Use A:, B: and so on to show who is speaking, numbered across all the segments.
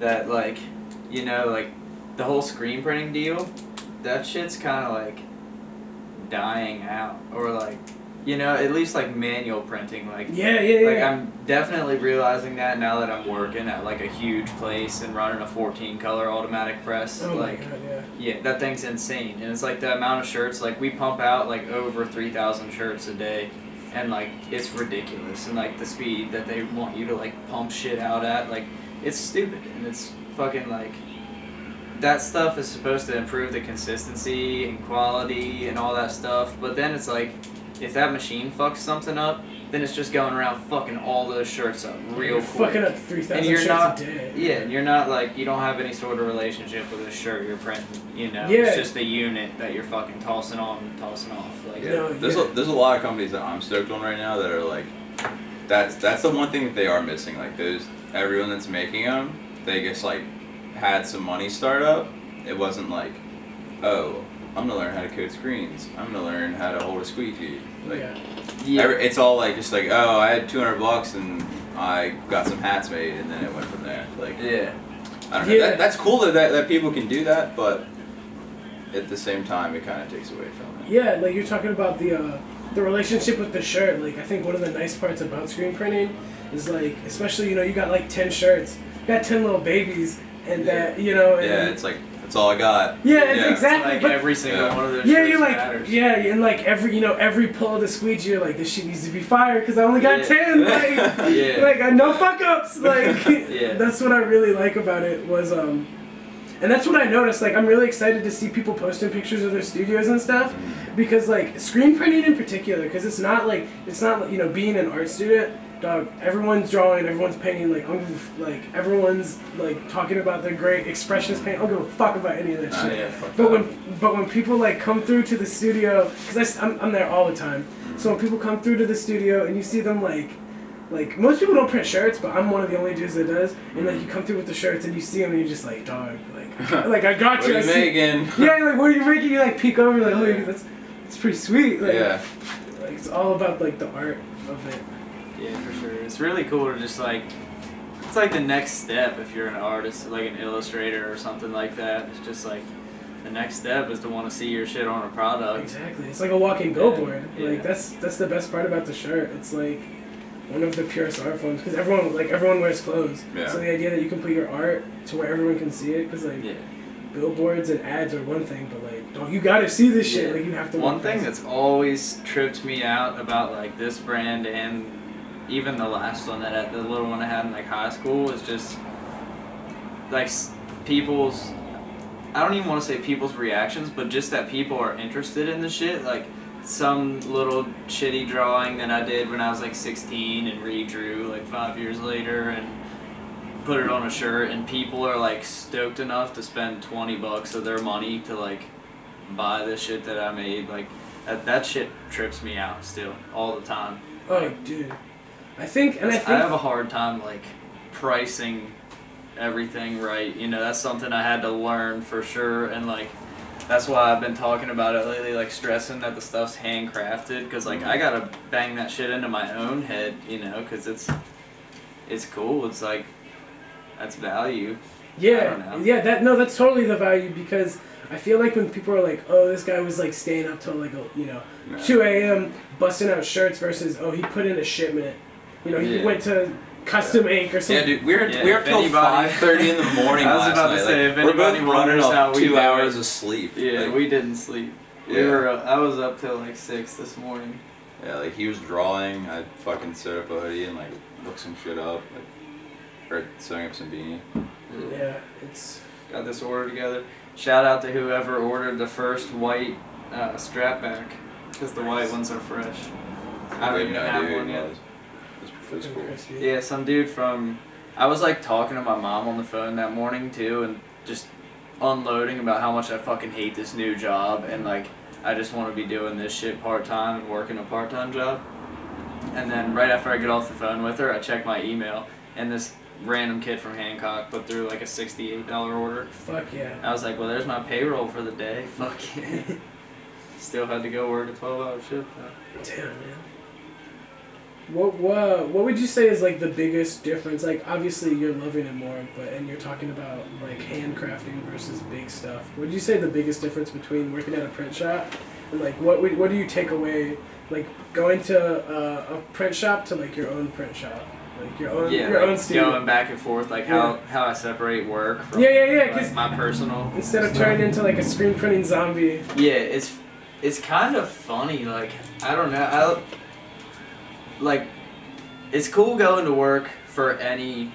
A: that like, you know, like the whole screen printing deal, that shit's kind of like dying out, or like, you know, at least like manual printing, like.
B: Yeah, yeah,
A: Like
B: yeah.
A: I'm definitely realizing that now that I'm working at like a huge place and running a 14 color automatic press.
B: oh
A: like
B: my god, yeah.
A: yeah, that thing's insane. And it's like the amount of shirts, like we pump out like over 3,000 shirts a day. And like it's ridiculous. And like the speed that they want you to like pump shit out at, like it's stupid. And it's fucking like that stuff is supposed to improve the consistency and quality and all that stuff. But then it's like if that machine fucks something up, then it's just going around fucking all those shirts up real
B: You're
A: quick.
B: fucking up three
A: And you're
B: shirts
A: not-
B: a day.
A: Yeah, and you're not like you don't have any sort of relationship with a shirt you're printing. You know,
B: Yeah.
A: it's just a unit that you're fucking tossing on and tossing off. Like,
C: Yeah.
B: No,
C: there's
B: yeah.
C: a, there's a lot of companies that I'm stoked on right now that are like, that's that's the one thing that they are missing. Like those everyone that's making them, they just like had some money start up. It wasn't like, oh, I'm gonna learn how to code screens. I'm gonna learn how to hold a squeegee. Like
B: yeah.
A: yeah,
C: every, it's all like just like oh, I had 200 bucks and I got some hats made, and then it went from there. Like
A: yeah,
C: I don't know.
B: Yeah.
C: That, that's cool that, that that people can do that, but at the same time, it kind of takes away from it.
B: Yeah, like you're talking about the uh, the relationship with the shirt. Like I think one of the nice parts about screen printing is like, especially you know, you got like ten shirts, you got ten little babies, and that you know, and,
C: Yeah, it's like that's all I got.
B: yeah, it's
C: Yeah.
B: exactly.
A: like
B: but
A: every single
C: yeah.
A: one of those.
B: yeah,
A: shirts
B: you're like,
A: matters.
B: yeah, and like every you know every pull of the squeegee, you're like this shit needs to be fired because I only got
A: Yeah.
B: ten. Like,
A: Yeah.
B: like no fuck ups. Like
A: Yeah.
B: that's what I really like about it was um. And that's what I noticed. Like, I'm really excited to see people posting pictures of their studios and stuff, because like screen printing in particular, because it's not like it's not you know being an art student. Dog, everyone's drawing, everyone's painting. Like, like everyone's like talking about their great expressionist paint. I don't give a fuck about any of that shit.
C: yeah,
B: But
C: that.
B: when but when people like come through to the studio, because I'm, I'm there all the time. So when people come through to the studio and you see them like, like most people don't print shirts, but I'm one of the only dudes that does. And like you come through with the shirts and you see them and you're just like, dog, like, like I got you.
C: What
B: are
C: you making?
B: Yeah, like what are you making? You like peek over, like oh, that's that's pretty sweet. Like,
C: yeah.
B: like it's all about like the art of it.
A: Yeah, for sure. It's really cool to just like. It's like the next step if you're an artist, like an illustrator or something like that. It's just like the next step is to want to see your shit on a product.
B: Exactly. It's like a walking billboard.
A: Yeah.
B: Like that's that's the best part about the shirt. It's like one of the purest art forms because everyone like everyone wears clothes.
C: Yeah.
B: So the idea that you can put your art to where everyone can see it because like
A: Yeah.
B: billboards and ads are one thing, but like don't you gotta see this shit.
A: Yeah.
B: Like you have to.
A: One thing
B: past
A: that's always tripped me out about like this brand and even the last one that I, the little one I had in like high school was just like people's. I don't even want to say people's reactions, but just that people are interested in the shit. Like some little shitty drawing that I did when I was like 16 and redrew like five years later and put it on a shirt, and people are like stoked enough to spend 20 bucks of their money to like buy the shit that I made. Like that, that shit trips me out still all the time.
B: Oh, dude. I think, and I
A: I, have a hard time like pricing everything right. You know, that's something I had to learn for sure, and like that's why I've been talking about it lately, like stressing that the stuff's handcrafted, because like I mm-hmm. gotta bang that shit into my own head, you know, because it's it's cool. It's like that's value. I
B: Yeah,
A: don't know.
B: yeah, that no, that's totally the value because I feel like when people are like, "Oh, this guy was like staying up till like you know
C: Yeah.
B: two a.m. busting out shirts," versus, "Oh, he put in a shipment," you know, he
A: Yeah.
B: went to custom ink or something.
C: Yeah,
B: something.
C: dude, we were
A: Yeah,
C: we were
A: if
C: till
A: anybody-
C: five thirty in the morning
A: I was
C: last
A: about to
C: night.
A: say,
C: like,
A: if
C: we're both
A: anybody
C: running
A: wonders
C: off
A: how we
C: two hours of sleep.
A: Yeah,
C: like,
A: we didn't sleep. We
C: Yeah.
A: were. Uh, I was up till like six this morning.
C: yeah, like he was drawing. I fucking set up a hoodie and like looked some shit up, like or sewing up some beanie.
B: Yeah, it's
A: got this order together. Shout out to whoever ordered the first white uh, strap back, because the white ones are fresh. I don't even have one
C: who it
A: yet.
C: Was. It was, cool.
B: crispy.
A: Yeah, some dude from. I was like talking to my mom on the phone that morning too, and just unloading about how much I fucking hate this new job, and like I just want to be doing this shit part time and working a part time job. And then right after I get off the phone with her, I check my email, and this random kid from Hancock put through like a sixty-eight dollar order.
B: Fuck yeah.
A: I was like, well, there's my payroll for the day. Fuck yeah. Still had to go work a 12 hour shift though.
B: Damn man. What what what would you say is like the biggest difference? Like obviously you're loving it more, but and you're talking about like handcrafting versus big stuff. What would you say the biggest difference between working at a print shop and like what would, what do you take away like going to uh, a print shop to like your own print shop, like your own
A: yeah,
B: your
A: like
B: own studio.
A: going back and forth, like how how I separate work from
B: Yeah, yeah, yeah,
A: like, my personal
B: Instead of turning into like a screen printing zombie.
A: Yeah, it's it's kind of funny. Like I don't know. I like it's cool going to work for any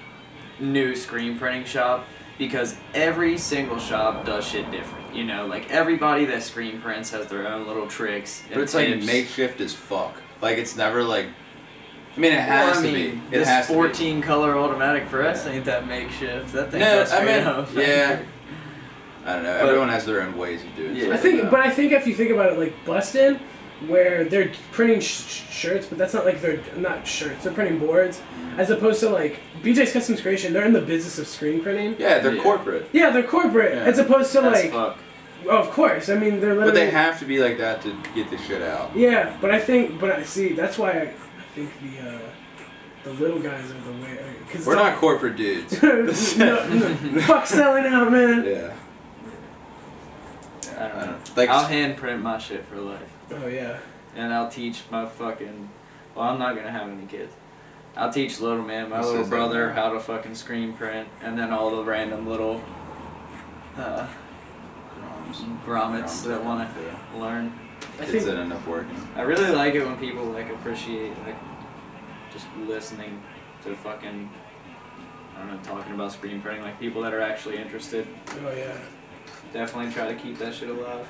A: new screen printing shop because every single shop does shit different. You know, like everybody that screen prints has their own little tricks.
C: But
A: and
C: it's like
A: tips.
C: makeshift as fuck. Like it's never like. I mean, it
A: Well,
C: has
A: I
C: to
A: mean,
C: be. It
A: this
C: has to be.
A: 14 color automatic press ain't that makeshift. That thing
C: No,
A: goes
C: I mean,
A: up.
C: yeah. I don't know.
A: But-
C: Everyone has their own ways of doing.
A: Yeah.
B: I think,
C: like
B: but. I think if you think about it, like Bustin, where they're printing sh- sh- shirts, but that's not like they're not shirts. They're printing boards, as opposed to like BJ's Customs Creation. They're in the business of screen printing.
C: yeah, they're
A: Yeah.
C: corporate,
B: Yeah, they're corporate,
C: Yeah.
B: as opposed to
A: That's
B: like.
A: fuck.
B: Oh, of course. I mean, they're literally.
C: but they have to be like that to get the shit out.
B: Yeah, but I think, but I see. That's why I, I think the uh, the little guys are the way. Cause
C: We're not corporate dudes.
B: no, no, fuck selling out, man.
C: yeah.
A: I don't know.
C: Like
A: I'll hand print my shit for life.
B: Oh yeah.
A: and I'll teach my fucking. Well, I'm not gonna have any kids. I'll teach little man, my
C: This
A: little brother,
C: a-
A: how to fucking screen print, and then all the random little uh, grommets that want to learn.
B: I
C: Kids
B: think
C: that end up working.
A: I really like it when people like appreciate like just listening to fucking. I don't know, talking about screen printing, like people that are actually interested.
B: Oh yeah.
A: Definitely try to keep that shit alive.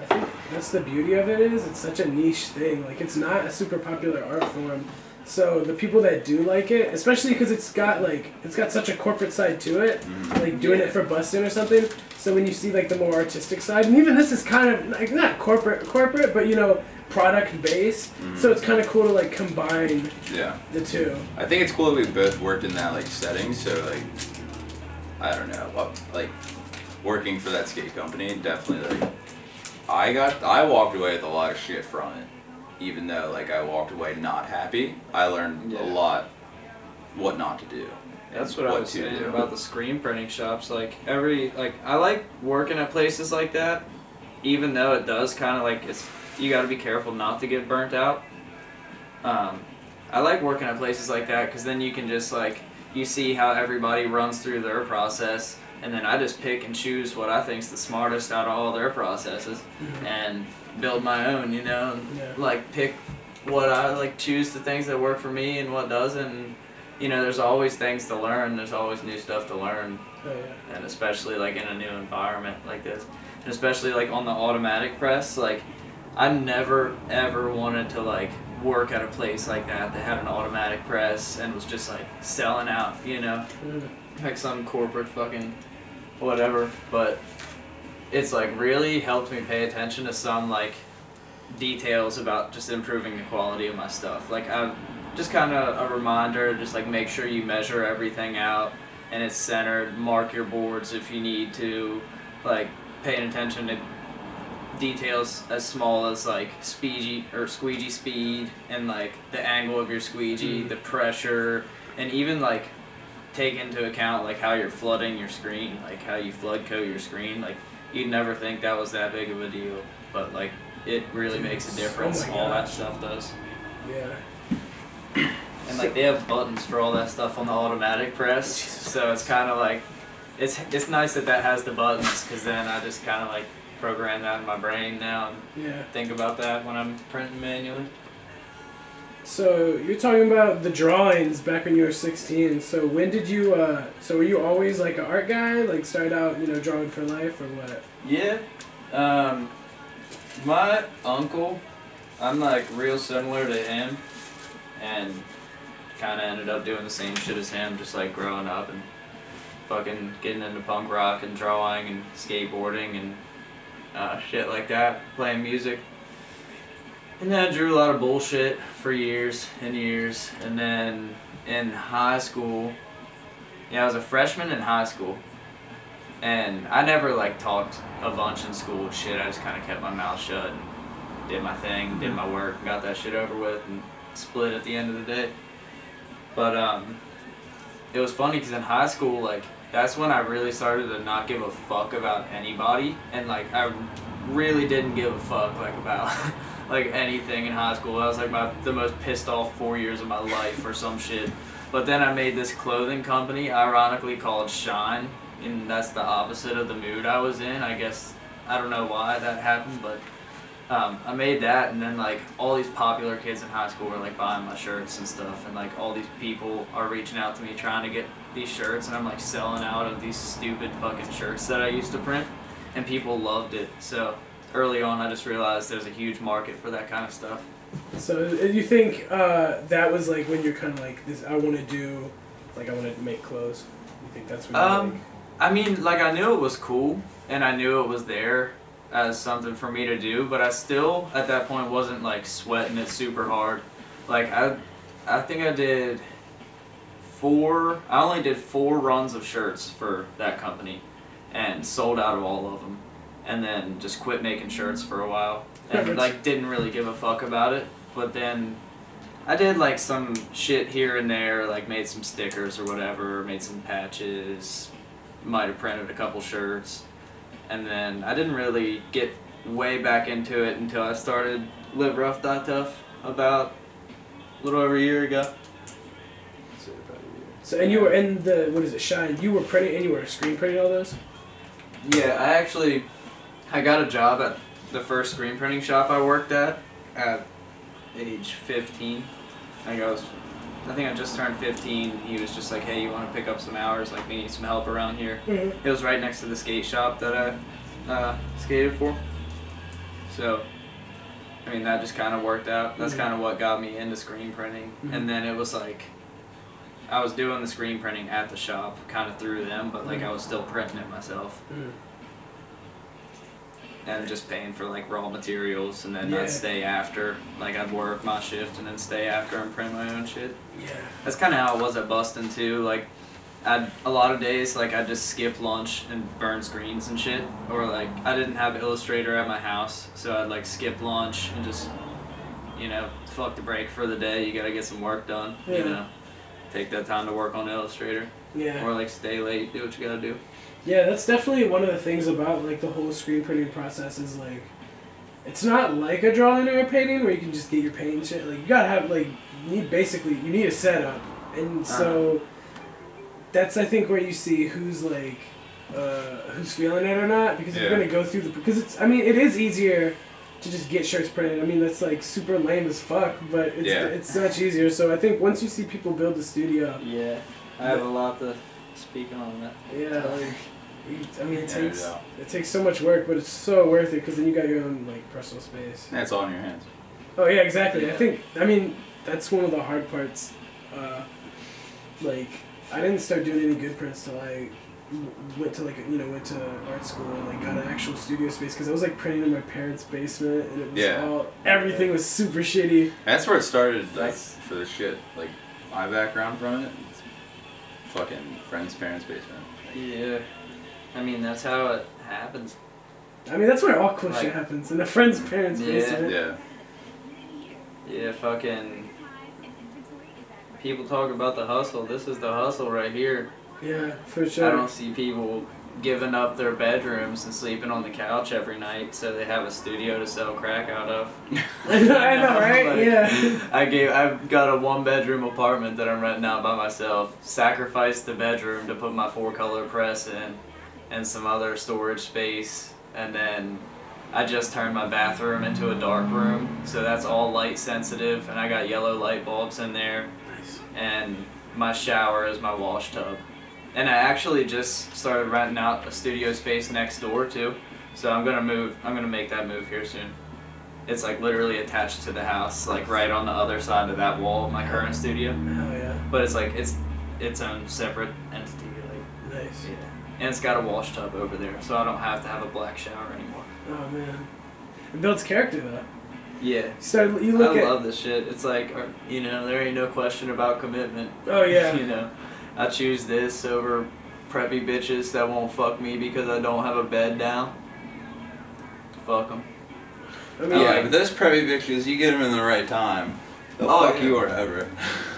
B: I think that's the beauty of it is it's such a niche thing. Like it's not a super popular art form. So the people that do like it, especially because it's got like it's got such a corporate side to it,
C: Mhm.
B: like doing
A: Yeah.
B: it for Bustin or something. So when you see like the more artistic side, and even this is kind of like not corporate corporate, but you know product based.
C: Mhm.
B: So it's kind of cool to like combine
C: Yeah.
B: the two.
C: I think it's cool that we both worked in that like setting. So like, I don't know, like working for that skate company definitely like, I got I walked away with a lot of shit from it. Even though like I walked away not happy, I learned
A: Yeah.
C: a lot what not to do.
A: That's what, I was saying
C: do.
A: about the screen printing shops. Like every like I like working at places like that, even though it does kind of like it's you got to be careful not to get burnt out. Um, I like working at places like that because then you can just like you see how everybody runs through their process, and then I just pick and choose what I think's the smartest out of all their processes, and build my own. You know, and,
B: Yeah.
A: like pick what I like, choose the things that work for me and what doesn't. And, you know, there's always things to learn. There's always new stuff to learn,
B: Oh yeah.
A: and especially like in a new environment like this, and especially like on the automatic press. Like, I never ever wanted to like work at a place like that that had an automatic press and was just like selling out. You know,
B: Mm.
A: like some corporate fucking whatever. But it's like really helped me pay attention to some like details about just improving the quality of my stuff. Like I'm just kind of a reminder, just like make sure you measure everything out and it's centered. Mark your boards if you need to. Like paying attention to details as small as like squeegee or squeegee speed and like the angle of your squeegee,
B: Mhm.
A: the pressure, and even like take into account like how you're flooding your screen, like how you flood coat your screen. Like you'd never think that was that big of a deal, but like it really makes a difference.
B: Oh
A: all that stuff does.
B: Yeah.
A: And like they have buttons for all that stuff on the automatic press, so it's kind of like it's it's nice that that has the buttons because then I just kind of like program that in my brain now and
B: Yeah.
A: think about that when I'm printing manually.
B: So you're talking about the drawings back when you were 16. So when did you? Uh, so were you always like an art guy? Like started out, you know, drawing for life or what?
A: Yeah. Um, my uncle, I'm like real similar to him, and kind of ended up doing the same shit as him, just like growing up and fucking getting into punk rock and drawing and skateboarding and uh, shit like that, playing music. And then I drew a lot of bullshit for years and years, and then in high school, yeah, I was a freshman in high school and I never like talked a bunch in school shit. I just kind of kept my mouth shut and did my thing, did my work, got that shit over with. And split at the end of the day. But um, it was funny because in high school, like that's when I really started to not give a fuck about anybody, and like I really didn't give a fuck like about like anything in high school. I was like my the most pissed off four years of my life or some shit. But then I made this clothing company, ironically called Shine, and that's the opposite of the mood I was in. I guess I don't know why that happened, but um, I made that, and then like all these popular kids in high school were like buying my shirts and stuff, and like all these people are reaching out to me trying to get these shirts, and I'm like selling out of these stupid fucking shirts that I used to print, and people loved it. So early on, I just realized there's a huge market for that kind of stuff.
B: So uh, you think uh, that was like when you're kind of like this? I want to do, like I want to make clothes. You think that's when? you're
A: Um,
B: like,
A: I mean, like I knew it was cool, and I knew it was there as something for me to do, but I still at that point wasn't like sweating it super hard. Like I, I think I did four. I only did four runs of shirts for that company, and sold out of all of them, and then just quit making shirts for a while, and like didn't really give a fuck about it. But then I did like some shit here and there, like made some stickers or whatever, made some patches, might have printed a couple shirts, and then I didn't really get way back into it until I started Live Rough Die Tough about a little over a year ago.
B: so and you were in the what is it? Shine. You were printing and you were screen printing all those.
A: Yeah, I actually I got a job at the first screen printing shop I worked at at age 15. I think I was I think I just turned 15. He was just like, "Hey, you want to pick up some hours? Like, we need some help around here."
B: Mm-hmm.
A: It was right next to the skate shop that I uh, skated for. So, I mean, that just kind of worked out. That's
B: Mhm.
A: kind of what got me into screen printing.
B: Mhm.
A: And then it was like, I was doing the screen printing at the shop, kind of through them, but like I was still printing it myself and just paying for like raw materials. And then
B: Yeah.
A: I'd stay after, like I'd work my shift and then stay after and print my own shit.
B: Yeah.
A: That's kind of how it was at Bustin too. Like, I'd a lot of days like I'd just skip lunch and burn screens and shit, or like I didn't have Illustrator at my house, so I'd like skip lunch and just, you know, fuck the break for the day. You gotta get some work done.
B: Yeah.
A: You know, take that time to work on Illustrator,
B: Yeah.
A: or like stay late, do what you gotta do.
B: Yeah, that's definitely one of the things about like the whole screen printing process is like it's not like a drawing or a painting where you can just get your paint shit. Like you gotta have like you need basically you need a setup, and so that's I think where you see who's like uh, who's feeling it or not because if you're gonna go through the because it's I mean it is easier to just get shirts printed. I mean that's like super lame as fuck, but it's
C: Yeah.
B: it's much easier. So I think once you see people build the studio,
A: Yeah, I have a lot to speak on that.
B: yeah. you- I mean, it
C: Yeah,
B: takes
C: yeah.
B: it takes so much work, but it's so worth it because then you got your own like personal space.
C: That's all in your hands.
B: Oh yeah, exactly. I think I mean that's one of the hard parts. Uh, like I didn't start doing any good prints till I went to like you know went to art school and like got an actual studio space because I was like printing in my parents' basement and it was
C: Yeah.
B: all everything was super shitty.
C: That's where it started, like,
A: That's-
C: for the shit. Like, my background from it, it's fucking friend's parents' basement.
A: Yeah, I mean that's how it happens.
B: I mean that's where all cool
A: Like-
B: shit happens in a friend's parents'
A: Yeah.
B: basement.
C: Yeah.
A: Yeah, fucking. People talk about the hustle. This is the hustle right here.
B: Yeah, for sure.
A: I don't see people giving up their bedrooms and sleeping on the couch every night so they have a studio to sell crack out of.
B: I know, right?
A: Like,
B: yeah.
A: I gave. I've got a one bedroom apartment that I'm renting out by myself. Sacrificed the bedroom to put my four color press in, and some other storage space, and then I just turned my bathroom into a dark room, so that's all light sensitive, and I got yellow light bulbs in there,
B: Nice.
A: and my shower is my wash tub. And I actually just started renting out a studio space next door too. So I'm gonna move I'm gonna make that move here soon. It's like literally attached to the house, like right on the other side of that wall of my current studio.
B: Hell yeah.
A: But it's like it's its own separate entity, like
B: Nice.
A: yeah. And it's got a wash tub over there, so I don't have to have a black shower anymore.
B: Oh man. It builds character though.
A: Yeah.
B: So you look
A: I
B: at
A: love this shit. It's like, uh, you know, there ain't no question about commitment.
B: Oh yeah.
A: you know, I choose this over preppy bitches that won't fuck me because I don't have a bed down. Fuck them.
B: I mean,
C: Yeah,
A: like-
C: but those preppy bitches, you get them in the right time. They'll
A: Oh,
C: fuck
A: yeah.
C: you wherever.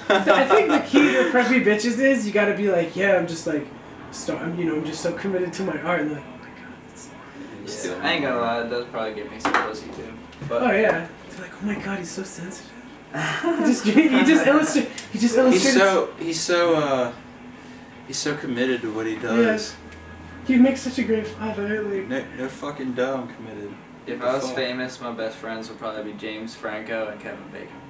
B: I think the key to preppy bitches is you gotta be like, yeah, I'm just like, start, I'm, you know, I'm just so committed to my art. And like, oh my god, it's,
C: Steal
A: I ain't gonna lie, it does probably get me some pussy too. But
B: oh yeah. They're like, oh my god, he's so sensitive. He just, he just illustrate, he just illustrates.
C: He's so he's so uh he's so committed to what he does.
B: He makes such a great father. Like,
C: No, no fucking dumb committed.
A: if I was
C: fuck?
A: famous, my best friends would probably be James Franco and Kevin Bacon.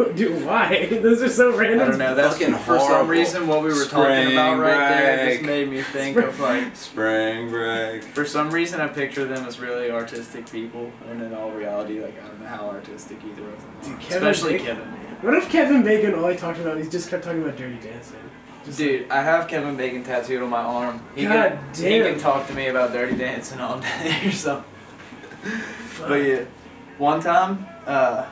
B: dude, why? Those are so random.
A: I don't know. That's
C: fucking
A: for some reason what we were talking about
C: Spring
A: right there
C: break.
A: just made me think of like.
C: Spring break.
A: For some reason, I picture them as really artistic people, and in all reality, like I don't know how artistic either of them are.
B: Dude, Kevin
A: Especially
B: Bacon-
A: Kevin. Bacon.
B: What if Kevin Bacon all he talked about, he just kept talking about dirty dancing?
A: Dude, I have Kevin Bacon tattooed on my arm. He
B: God
A: can, He can talk to me about dirty dancing all day or something. But yeah, one time, uh,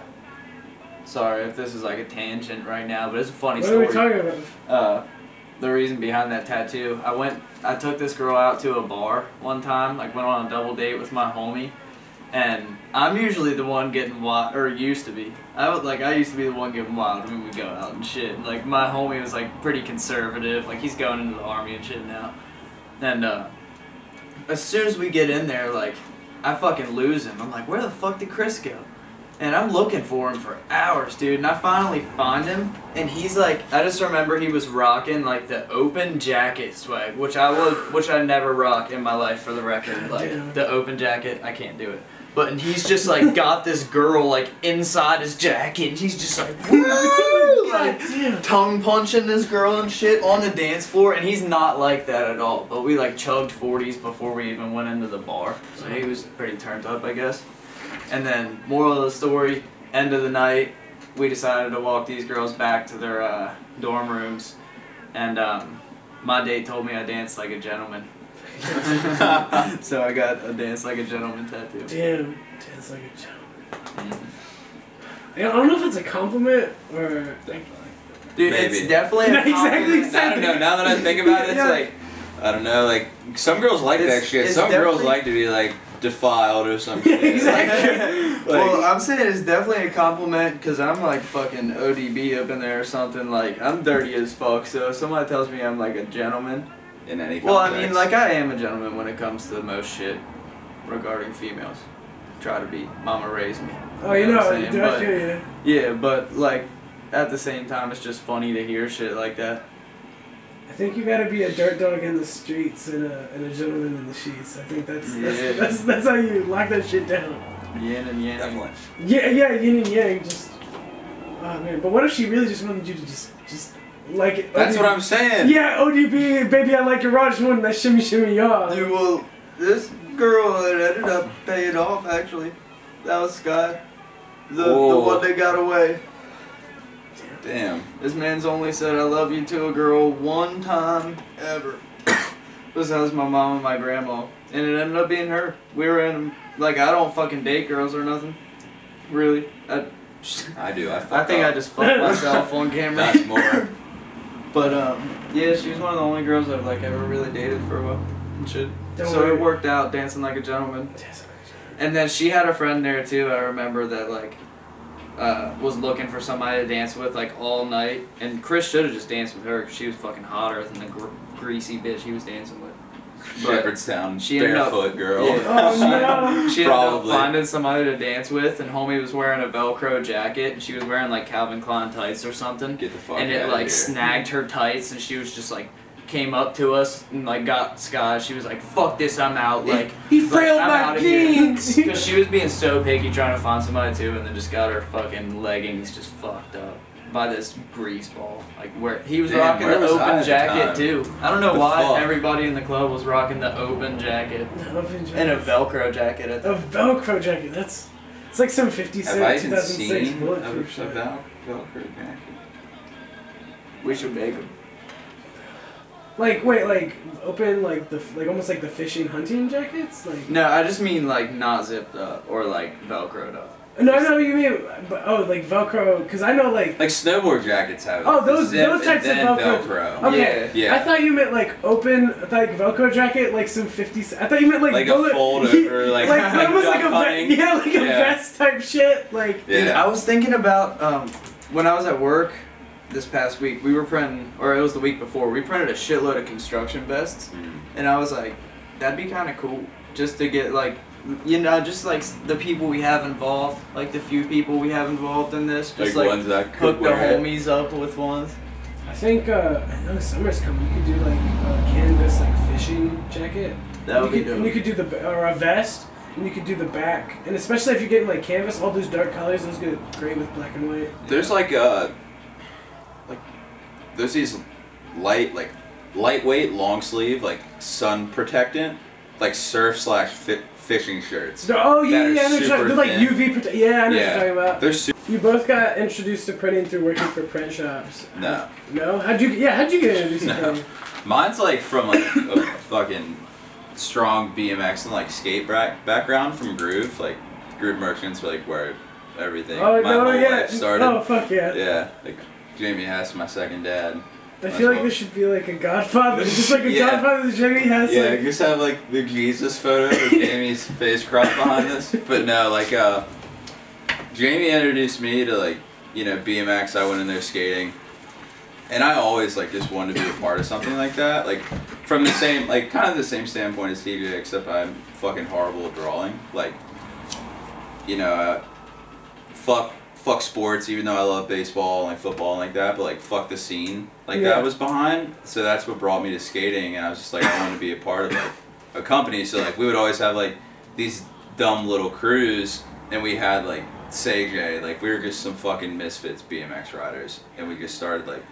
A: sorry if this is like a tangent right now, but it's a funny
B: What are we talking about?
A: uh, the reason behind that tattoo. I went, I took this girl out to a bar one time, like went on a double date with my homie, and I'm usually the one getting wild, or used to be. I would like, I used to be the one getting wild when we go out and shit. Like my homie was like pretty conservative, like he's going into the army and shit now, and uh, as soon as we get in there, like I fucking lose him. I'm like, where the fuck did Chris go? And I'm looking for him for hours, dude. And I finally find him, and he's like, I just remember he was rocking like the open jacket swag, which I would, which I never rock in my life, for the record. Like the open jacket, I can't do it. But and he's just like got this girl like inside his jacket, and he's just like, woo, like tongue punching this girl and shit on the dance floor, and he's not like that at all. But we like chugged 40s before we even went into the bar, so he was pretty turned up, I guess. And then, moral of the story, end of the night, we decided to walk these girls back to their uh, dorm rooms, and um, my date told me I danced like a gentleman. so I got a dance like a gentleman tattoo.
B: Damn, dance like a gentleman. I don't know if it's a compliment or.
A: Dude,
C: Maybe.
A: it's definitely a
B: Not exactly
A: compliment.
C: I don't know. Now that I think about it, it's
B: Yeah.
C: like I don't know. Like some girls like that shit.
A: it's
C: Some girls like to be like defiled or something.
B: Yeah,
C: shit.
B: exactly.
C: Like,
A: well, I'm saying it's definitely a compliment because I'm like fucking ODB up in there or something. Like I'm dirty as fuck. So if somebody tells me I'm like a gentleman,
C: in any
A: well, I mean, like I am a gentleman when it comes to the most shit regarding females. Try to be. Mama raised me.
B: Oh, you
A: what
B: know,
A: I'm saying? But-
B: you.
A: Yeah, but like at the same time, it's just funny to hear shit like that.
B: I think you gotta be a dirt dog in the streets and a, and a gentleman in the sheets. I think that's that's, that's that's how you lock that shit down.
A: Yin and yang.
C: definitely.
B: Yeah, yeah, yin and yang. Just oh man. But what if she really just wanted you to just just like it?
C: That's what I'm saying.
B: Yeah, ODB, baby, I like your rod. She wanted that shimmy shimmy y'all.
A: Dude, well, this girl it ended up paying off actually. That was Sky. The, the one that got away.
C: Damn.
A: This man's only said I love you to a girl one time ever. Besides my mom and my grandma. And it ended up being her. We were in, like, I don't fucking date girls or nothing. Really. I,
C: I do. I,
A: I
C: fuck
A: think I just fucked myself on camera.
C: That's more.
A: But, um, yeah, she was one of the only girls I've, like, ever really dated for a while. And shit.
B: Don't
A: so
B: worry.
A: it worked out, dancing like a gentleman. And then she had a friend there too. I remember that like uh, was looking for somebody to dance with like all night. And Chris should have just danced with her because she was fucking hotter than the gr- greasy bitch he was dancing with. But
C: Shepherdstown
A: she ended up-
C: barefoot girl.
A: Yeah.
B: Oh no.
A: she ended up
C: Probably.
A: finding somebody to dance with, and homie was wearing a Velcro jacket, and she was wearing like Calvin Klein tights or something.
C: Get the fuck
A: and it like
C: here.
A: snagged her tights, and she was just like came up to us and like got Sky. She was like, "Fuck this, I'm out." Like
B: He
A: like,
B: frailed
A: I'm
B: my jeans.
A: Because she was being so picky trying to find somebody too, and then just got her fucking leggings just fucked up by this grease ball. Like where he was
C: Damn,
A: rocking
C: where
A: the
C: was
A: open
C: at the
A: jacket
C: time?
A: too. I don't know
C: The
A: why
C: fuck?
A: everybody in the club was rocking the open jacket
B: Open
A: and a. Velcro jacket at the
B: A Velcro jacket. That's it's like some 50
C: Have I
B: cent
C: even seen a,
B: bulletproof
C: a. Vel- Velcro jacket?
A: We should make them.
B: Like wait, like open like the like almost like the fishing hunting jackets. Like
A: No, I just mean like not zipped up or like Velcroed up.
B: No, I know what you mean. But oh, like Velcro, because I know like
C: Like snowboard jackets have.
B: Oh, those-
C: zip
B: those
C: and
B: types of Velcro.
C: Velcro.
B: okay.
C: Yeah.
B: I thought you meant like open like Velcro jacket, like some 50. I thought you meant like
C: Like a
B: bullet,
C: fold over, like-
B: like,
C: like
B: almost like a
C: hunting.
B: yeah, like a
C: Yeah.
B: vest type shit. Like
A: Dude,
C: Yeah.
A: I was thinking about um, when I was at work this past week, we were printing, or it was the week before, we printed a shitload of construction vests,
C: Mhm.
A: and I was like, that'd be kind of cool just to get like, you know, just like the people we have involved, like the few people we have involved in this, just like,
C: ones that
A: hook the
C: wear it.
A: homies up with ones.
B: I think uh, I know summer's coming. You could do like a canvas like fishing jacket.
A: That would
B: you
A: be
B: could, and you could do the or a vest, and you could do the back. And especially if you're getting like canvas, all those dark colors, those go great with black and white.
C: There's like uh like there's these light like lightweight long sleeve like sun protectant like surf slash fi- fishing shirts.
B: So- oh yeah, yeah, I know what you're talking-
C: super
B: they're like. UV prote- Yeah, I know what you're talking about.
C: They're su-
B: You both got introduced to printing through working for print shops.
C: no.
B: No? How'd you? Yeah, how'd you get introduced to printing?
C: Mine's like from like a fucking strong BMX and like skate back- background from Groove, like Groove Merchants, like where everything
B: Oh
C: my
B: no,
C: whole
B: yeah.
C: life started.
B: Oh fuck yeah.
C: Yeah, like Jamie has my second dad.
B: I feel like this should be like a Godfather, just like a
C: Yeah.
B: Godfather that Jamie has.
C: Yeah,
B: like,
C: just have like the Jesus photo with Jamie's face cropped behind this. But no, like uh Jamie introduced me to like, you know, BMX, I went in there skating. And I always like just wanted to be a part of something like that. Like from the same like kind of the same standpoint as TJ, except I'm fucking horrible at drawing. Like you know, uh, fuck fuck sports, even though I love baseball and like football and like that, but like fuck the scene like
B: Yeah.
C: that was behind. So that's what brought me to skating, and I was just like, I want to be a part of like a company. So like we would always have like these dumb little crews, and we had like Say like we were just some fucking misfits BMX riders, and we just started like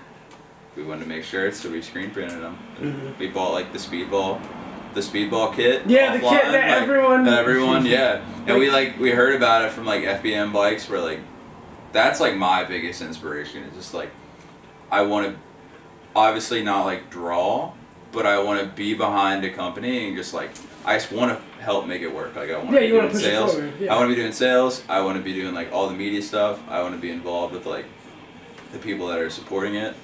C: we wanted to make shirts, so we screen printed them.
B: Mhm.
C: We bought like the speedball, the speedball kit.
B: Yeah, the kit that
C: like,
B: everyone-
C: that everyone, yeah. And we like we heard about it from like FBM bikes, where like that's like my biggest inspiration. It's just like I want to obviously not like draw, but I want to be behind a company and just like I just want to help make it work. Like I want
B: Yeah,
C: to be doing sales.
B: yeah.
C: I want to be doing sales. I want to be doing like all the media stuff. I want to be involved with like the people that are supporting it.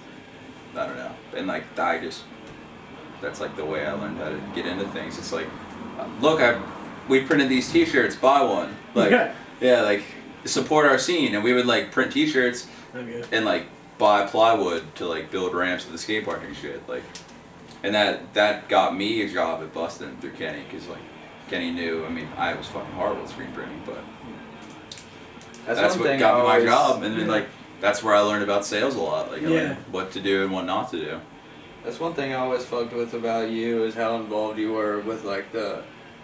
C: I don't know. And like I just that's like the way I learned how to get into things. It's like, look, I we printed these T-shirts. Buy one. Like
B: Yeah.
C: yeah, like support our scene. And we would like print T-shirts
B: Okay.
C: and like buy plywood to like build ramps to the skate park and shit. Like, and that that got me a job at Bustin through Kenny because like Kenny knew. I mean, I was fucking horrible at screen printing, but
A: That's,
C: that's, what got
A: I
C: me my job. And then
B: Yeah.
C: like that's where I learned about sales a lot. Like
B: Yeah.
C: what to do and what not to do.
A: That's one thing I always fucked with about you is how involved you were with like the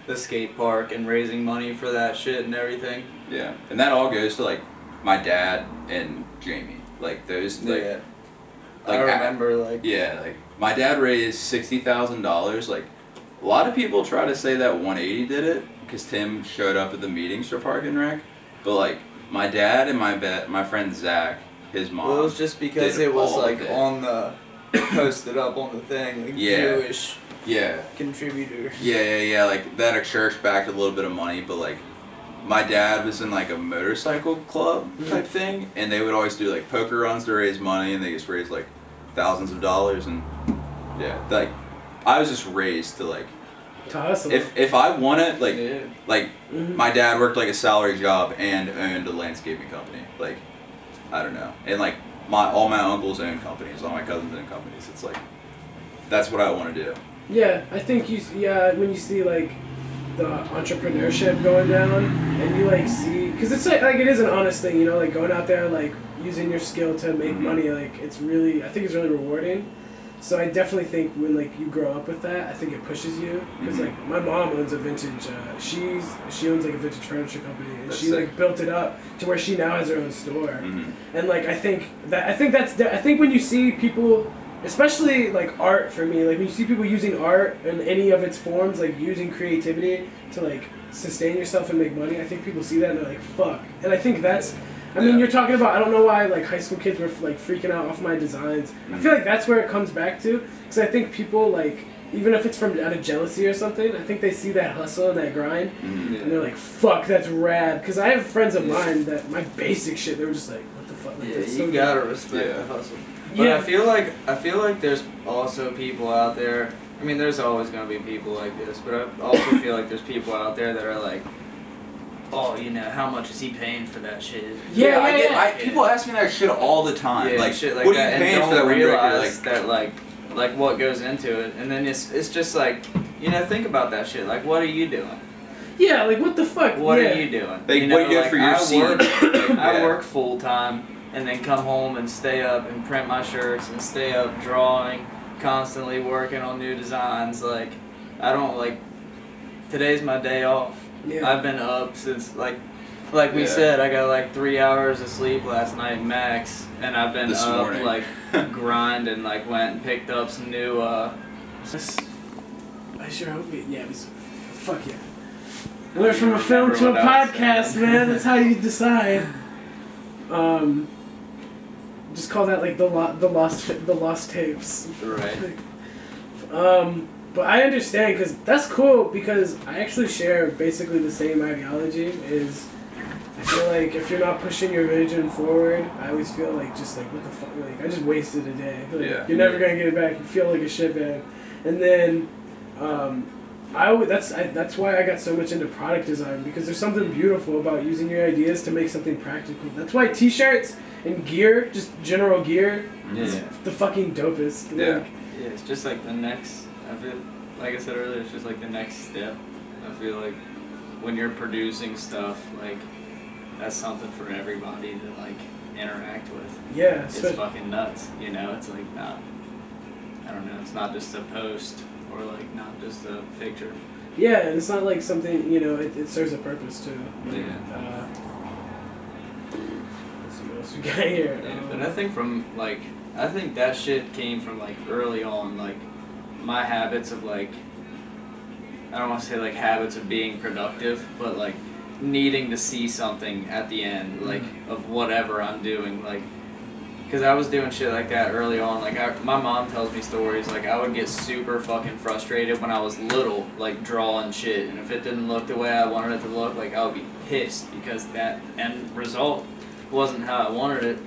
A: the skate park and raising money for that shit and everything.
C: Yeah, and that all goes to like my dad and Jamie. Like those, like
A: yeah.
C: like,
A: I remember like
C: Yeah, like my dad raised sixty thousand dollars. Like a lot of people try to say that one eighty did it because Tim showed up at the meetings for Park and Rec, but like my dad and my bet my friend Zach, his mom.
A: well, it was just because it was like
C: it.
A: on the posted up on the thing like
C: Yeah.
A: Jewish
C: yeah,
A: contributor.
C: yeah, yeah, yeah. Like that a church backed a little bit of money, but like my dad was in like a motorcycle club type thing, and they would always do like poker runs to raise money, and they just raised like thousands of dollars, and yeah, like I was just raised to like
B: To hustle.
C: if if I want it, like
A: Yeah.
C: like
B: Mhm.
C: my dad worked like a salary job and owned a landscaping company. Like I don't know, and like my all my uncles own companies, all my cousins own companies. It's like that's what I want to do.
B: Yeah, I think you. Yeah, when you see like the entrepreneurship going down, and you like see, because it's like, like it is an honest thing, you know, like going out there like using your skill to make
C: Mhm.
B: money. Like it's really, I think it's really rewarding. So I definitely think when like you grow up with that, I think it pushes you. Because
C: Mhm.
B: like my mom owns a vintage. Uh, she's she owns like a vintage furniture company, and
C: That's
B: she
C: sick.
B: like built it up to where she now has her own store.
C: hmm
B: And like I think that I think that's I think when you see people, especially like art for me, like when you see people using art in any of its forms, like using creativity to like sustain yourself and make money, I think people see that and they're like, "Fuck." And I think that's. I mean,
C: Yeah.
B: you're talking about. I don't know why like high school kids were like freaking out off my designs. I feel like that's where it comes back to, because I think people like. Even if it's from out of jealousy or something, I think they see that hustle and that grind,
C: hmm
B: and they're like, "Fuck, that's rad." Because I have friends of mine that my basic shit, they were just like, "What the fuck?" Like,
A: Yeah,
B: that's
A: you
B: so
A: gotta respect
C: Yeah.
A: the hustle. But
B: Yeah.
A: I feel like I feel like there's also people out there. I mean, there's always gonna be people like this, but I also feel like there's people out there that are like oh, you know, how much is he paying for that shit?
B: Yeah,
C: I
B: yeah,
C: get.
B: yeah.
C: I, people ask me that shit all the time.
A: Yeah,
C: like,
A: shit like
C: what
A: that,
C: are you paying
A: and
C: for that
A: don't
C: windbreaker?
A: realize
C: Like,
A: that like like what goes into it, and then it's it's just like you know think about that shit. Like, what are you doing?
B: Yeah, like what the fuck?
A: What
B: yeah.
A: are you doing?
C: Like, what are you doing
A: like,
C: for your
A: I
C: scene?
A: Work, I
C: Yeah.
A: work full time and then come home and stay up and print my shirts and stay up drawing, constantly working on new designs. Like, I don't like. Today's my day off.
B: Yeah.
A: I've been up since like, like we
C: Yeah.
A: said, I got like three hours of sleep last night max, and I've been
C: This
A: up
C: morning.
A: like grinding. Like went and picked up some new. uh
B: I sure hope it. Yeah, it was, fuck yeah. I went from a film to a
A: what I was
B: podcast, man. That's how you decide. Um, just call that like the lo- the lost the lost tapes.
A: Right.
B: Um, but I understand because that's cool because I actually share basically the same ideology. Is I feel like if you're not pushing your vision forward, I always feel like just like what the fuck, like I just wasted a day. Like,
C: Yeah.
B: You're never gonna get it back. You feel like a shitbag, and then, um, I always, that's I, that's why I got so much into product design because there's something beautiful about using your ideas to make something practical. That's why T-shirts and gear, just general gear, is the fucking dopest.
C: Yeah.
B: Like,
A: Yeah, it's just like the next. I feel like I said earlier, it's just like the next step. I feel like when you're producing stuff, like that's something for everybody to like interact with.
B: yeah,
A: It's
B: so-
A: fucking nuts, you know. It's like not. I don't know. It's not just a post or like not just a picture.
B: Yeah, and it's not like something you know. It, it serves a purpose too.
A: Yeah.
B: Uh, let's see what else we got here.
A: Yeah,
B: Um,
A: but I think from like I think that shit came from like early on, like my habits of like I don't want to say like habits of being productive, but like needing to see something at the end, like of whatever I'm doing, like because I was doing shit like that early on. Like I, my mom tells me stories. Like I would get super fucking frustrated when I was little, like drawing shit, and if it didn't look the way I wanted it to look, like I would be pissed because that end result wasn't how I wanted it,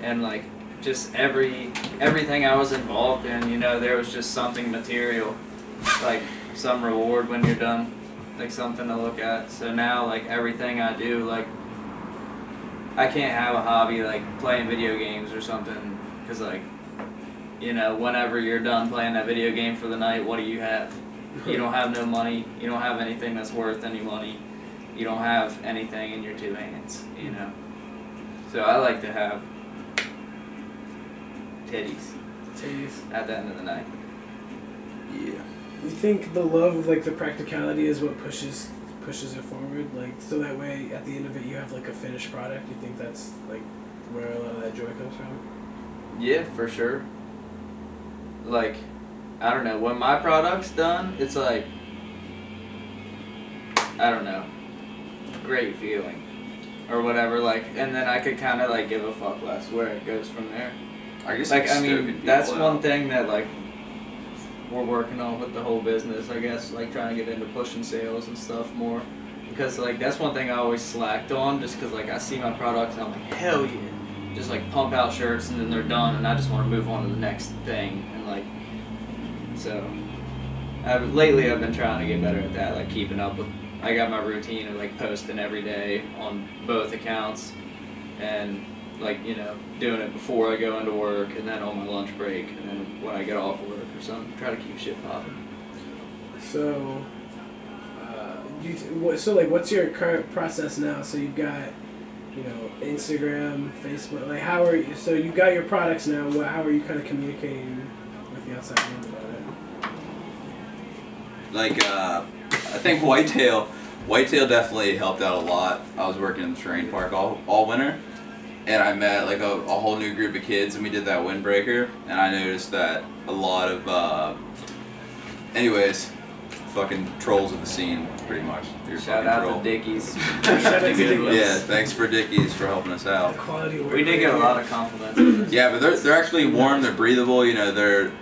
A: and like just every everything I was involved in, you know, there was just something material, like some reward when you're done, like something to look at. So now, like everything I do, like I can't have a hobby like playing video games or something, because like, you know, whenever you're done playing that video game for the night, what do you have? You don't have no money. You don't have anything that's worth any money. You don't have anything in your two hands. You know. So I like to have titties
B: Titties.
A: at the end of the night.
C: yeah.
B: You think the love of like the practicality is what pushes pushes it forward, like so that way at the end of it you have like a finished product. You think that's like where a lot of that joy comes from?
A: Yeah, for sure. Like, I don't know. When my product's done, it's like, I don't know, great feeling, or whatever. Like, and then I could kind of like give a fuck less where it goes from there.
C: I guess
A: Like, I mean,
C: people
A: that's
C: out.
A: one thing that like we're working on with the whole business. I guess like trying to get into pushing sales and stuff more. Because like that's one thing I always slacked on, just because like I see my products and I'm like hell yeah, just like pump out shirts and then they're done and I just want to move on to the next thing and like so. I've, lately I've been trying to get better at that, like keeping up with. I got my routine of like posting every day on both accounts, and like you know doing it before I go into work and then on my lunch break and then when I get off work or something. Try to keep shit popping.
B: So, uh, you what, so like what's your current process now? So you've got you know Instagram, Facebook. Like how are you? So you got your products now. What, how are you kind of communicating with the outside world about it?
C: like uh, I think whitetail, whitetail definitely helped out a lot. I was working in the terrain park all, all winter, and I met like a, a whole new group of kids, and we did that windbreaker, and I noticed that a lot of, uh, anyways, fucking trolls of the scene, pretty much. You're
A: Shout out
C: troll.
A: to Dickies.
B: Shout out to
A: Good ones.
C: Yeah, thanks for Dickies for helping us out.
B: quality.
A: We did get a lot of compliments.
C: Yeah, but they're they're actually warm. They're breathable. You know, they're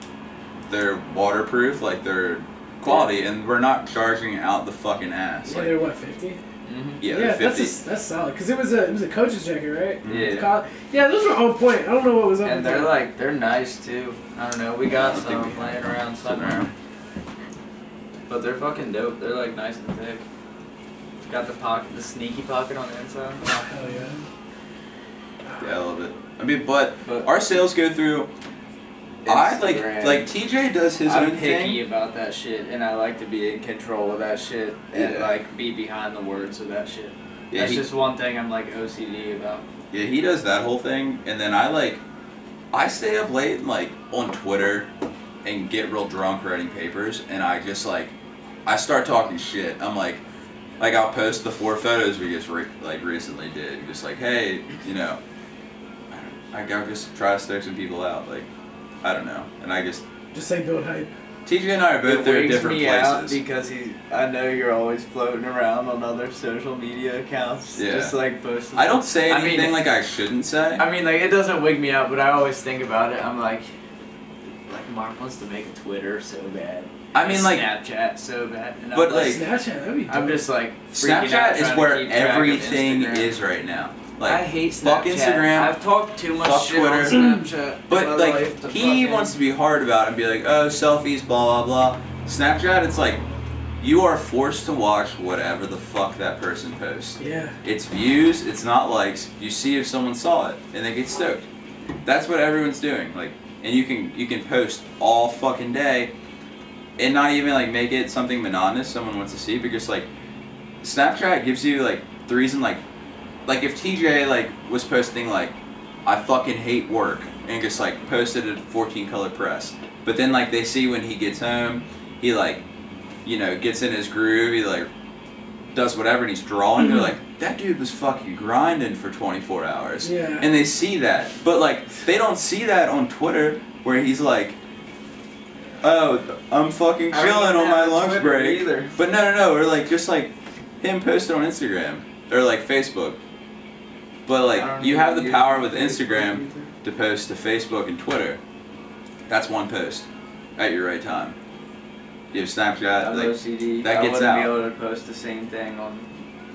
C: they're waterproof. Like they're quality, and we're not charging out the fucking ass.
B: Yeah,
C: Like,
B: they're what fifty?
A: Mhm.
C: yeah, they're
B: that's a, that's solid because it was a it was a coach's jacket, right?
A: Yeah.
B: Yeah, those were on point. I don't know what was up.
A: And
B: with
A: they're
B: that.
A: like they're nice too. I don't know. We got some
C: we-
A: laying around somewhere. But they're fucking dope. They're like nice and thick. Got the pocket, the sneaky pocket on the inside.
B: Hell yeah.
C: Yeah, I love it. I mean, but
A: But
C: our sales go through. I like like TJ does his
A: I'm
C: own
A: picky
C: thing.
A: about that shit, and I like to be in control of that shit, and
C: Yeah.
A: like be behind the words of that shit.
C: Yeah,
A: That's
C: he,
A: just one thing I'm like OCD about.
C: yeah, he does that whole thing, and then I like, I stay up late like on Twitter, and get real drunk writing papers, and I just like, I start talking shit. I'm like, like I'll post the four photos we just re- like recently did, just like, hey, you know, I I'll just try to stoke some people out, like, I don't know, and I just
B: Just like build hype.
C: TJ and I are both
A: it
C: there at different
A: me out
C: places.
A: because he. I know you're always floating around on other social media accounts,
C: Yeah.
A: just like posting.
C: I don't say
A: I mean-
C: anything like I shouldn't say.
A: I mean, like it doesn't wig me out, but I always think about it. I'm like, like Mark wants to make a Twitter so bad.
C: I mean, like,
A: Snapchat so bad. And
C: But,
A: I'm
C: like,
B: Snapchat, that'd be dope.
A: I'm just like freaking out
C: Snapchat is where
A: keep track of
C: everything is right now.
A: I
C: Like,
A: hate
C: fuck
A: Snapchat.
C: Instagram,
A: I've talked too much
C: fuck
A: shit
C: Twitter.
A: on Snapchat. Mm.
C: but like he
A: fucking-
C: wants to be hard about it and be like, oh, selfies, blah blah blah. Snapchat, it's like you are forced to watch whatever the fuck that person posts.
B: yeah.
C: It's views, it's not likes. You see if someone saw it and they get stoked. That's what everyone's doing. Like, and you can you can post all fucking day, and not even like make it something monotonous someone wants to see, but just like Snapchat gives you like the reason like like if TJ like was posting like I fucking hate work and just like posted a 14 color press, but then like they see when he gets home, he like you know gets in his groove, he like does whatever and he's drawing. They're mm-hmm. like that dude was fucking grinding for 24 hours,
B: Yeah.
C: and they see that, but like they don't see that on Twitter where he's like. Oh, I'm fucking chilling on my lunch
A: Twitter
C: break.
A: either.
C: But no, no, no. Or like just like him posted on Instagram or like Facebook. But like you have the power with Instagram to post to Facebook and Twitter. That's one post at your right time. You have Snapchat.
A: I'm
C: Like,
A: OCD.
C: that
A: I
C: gets
A: wouldn't
C: out.
A: be able to post the same thing on,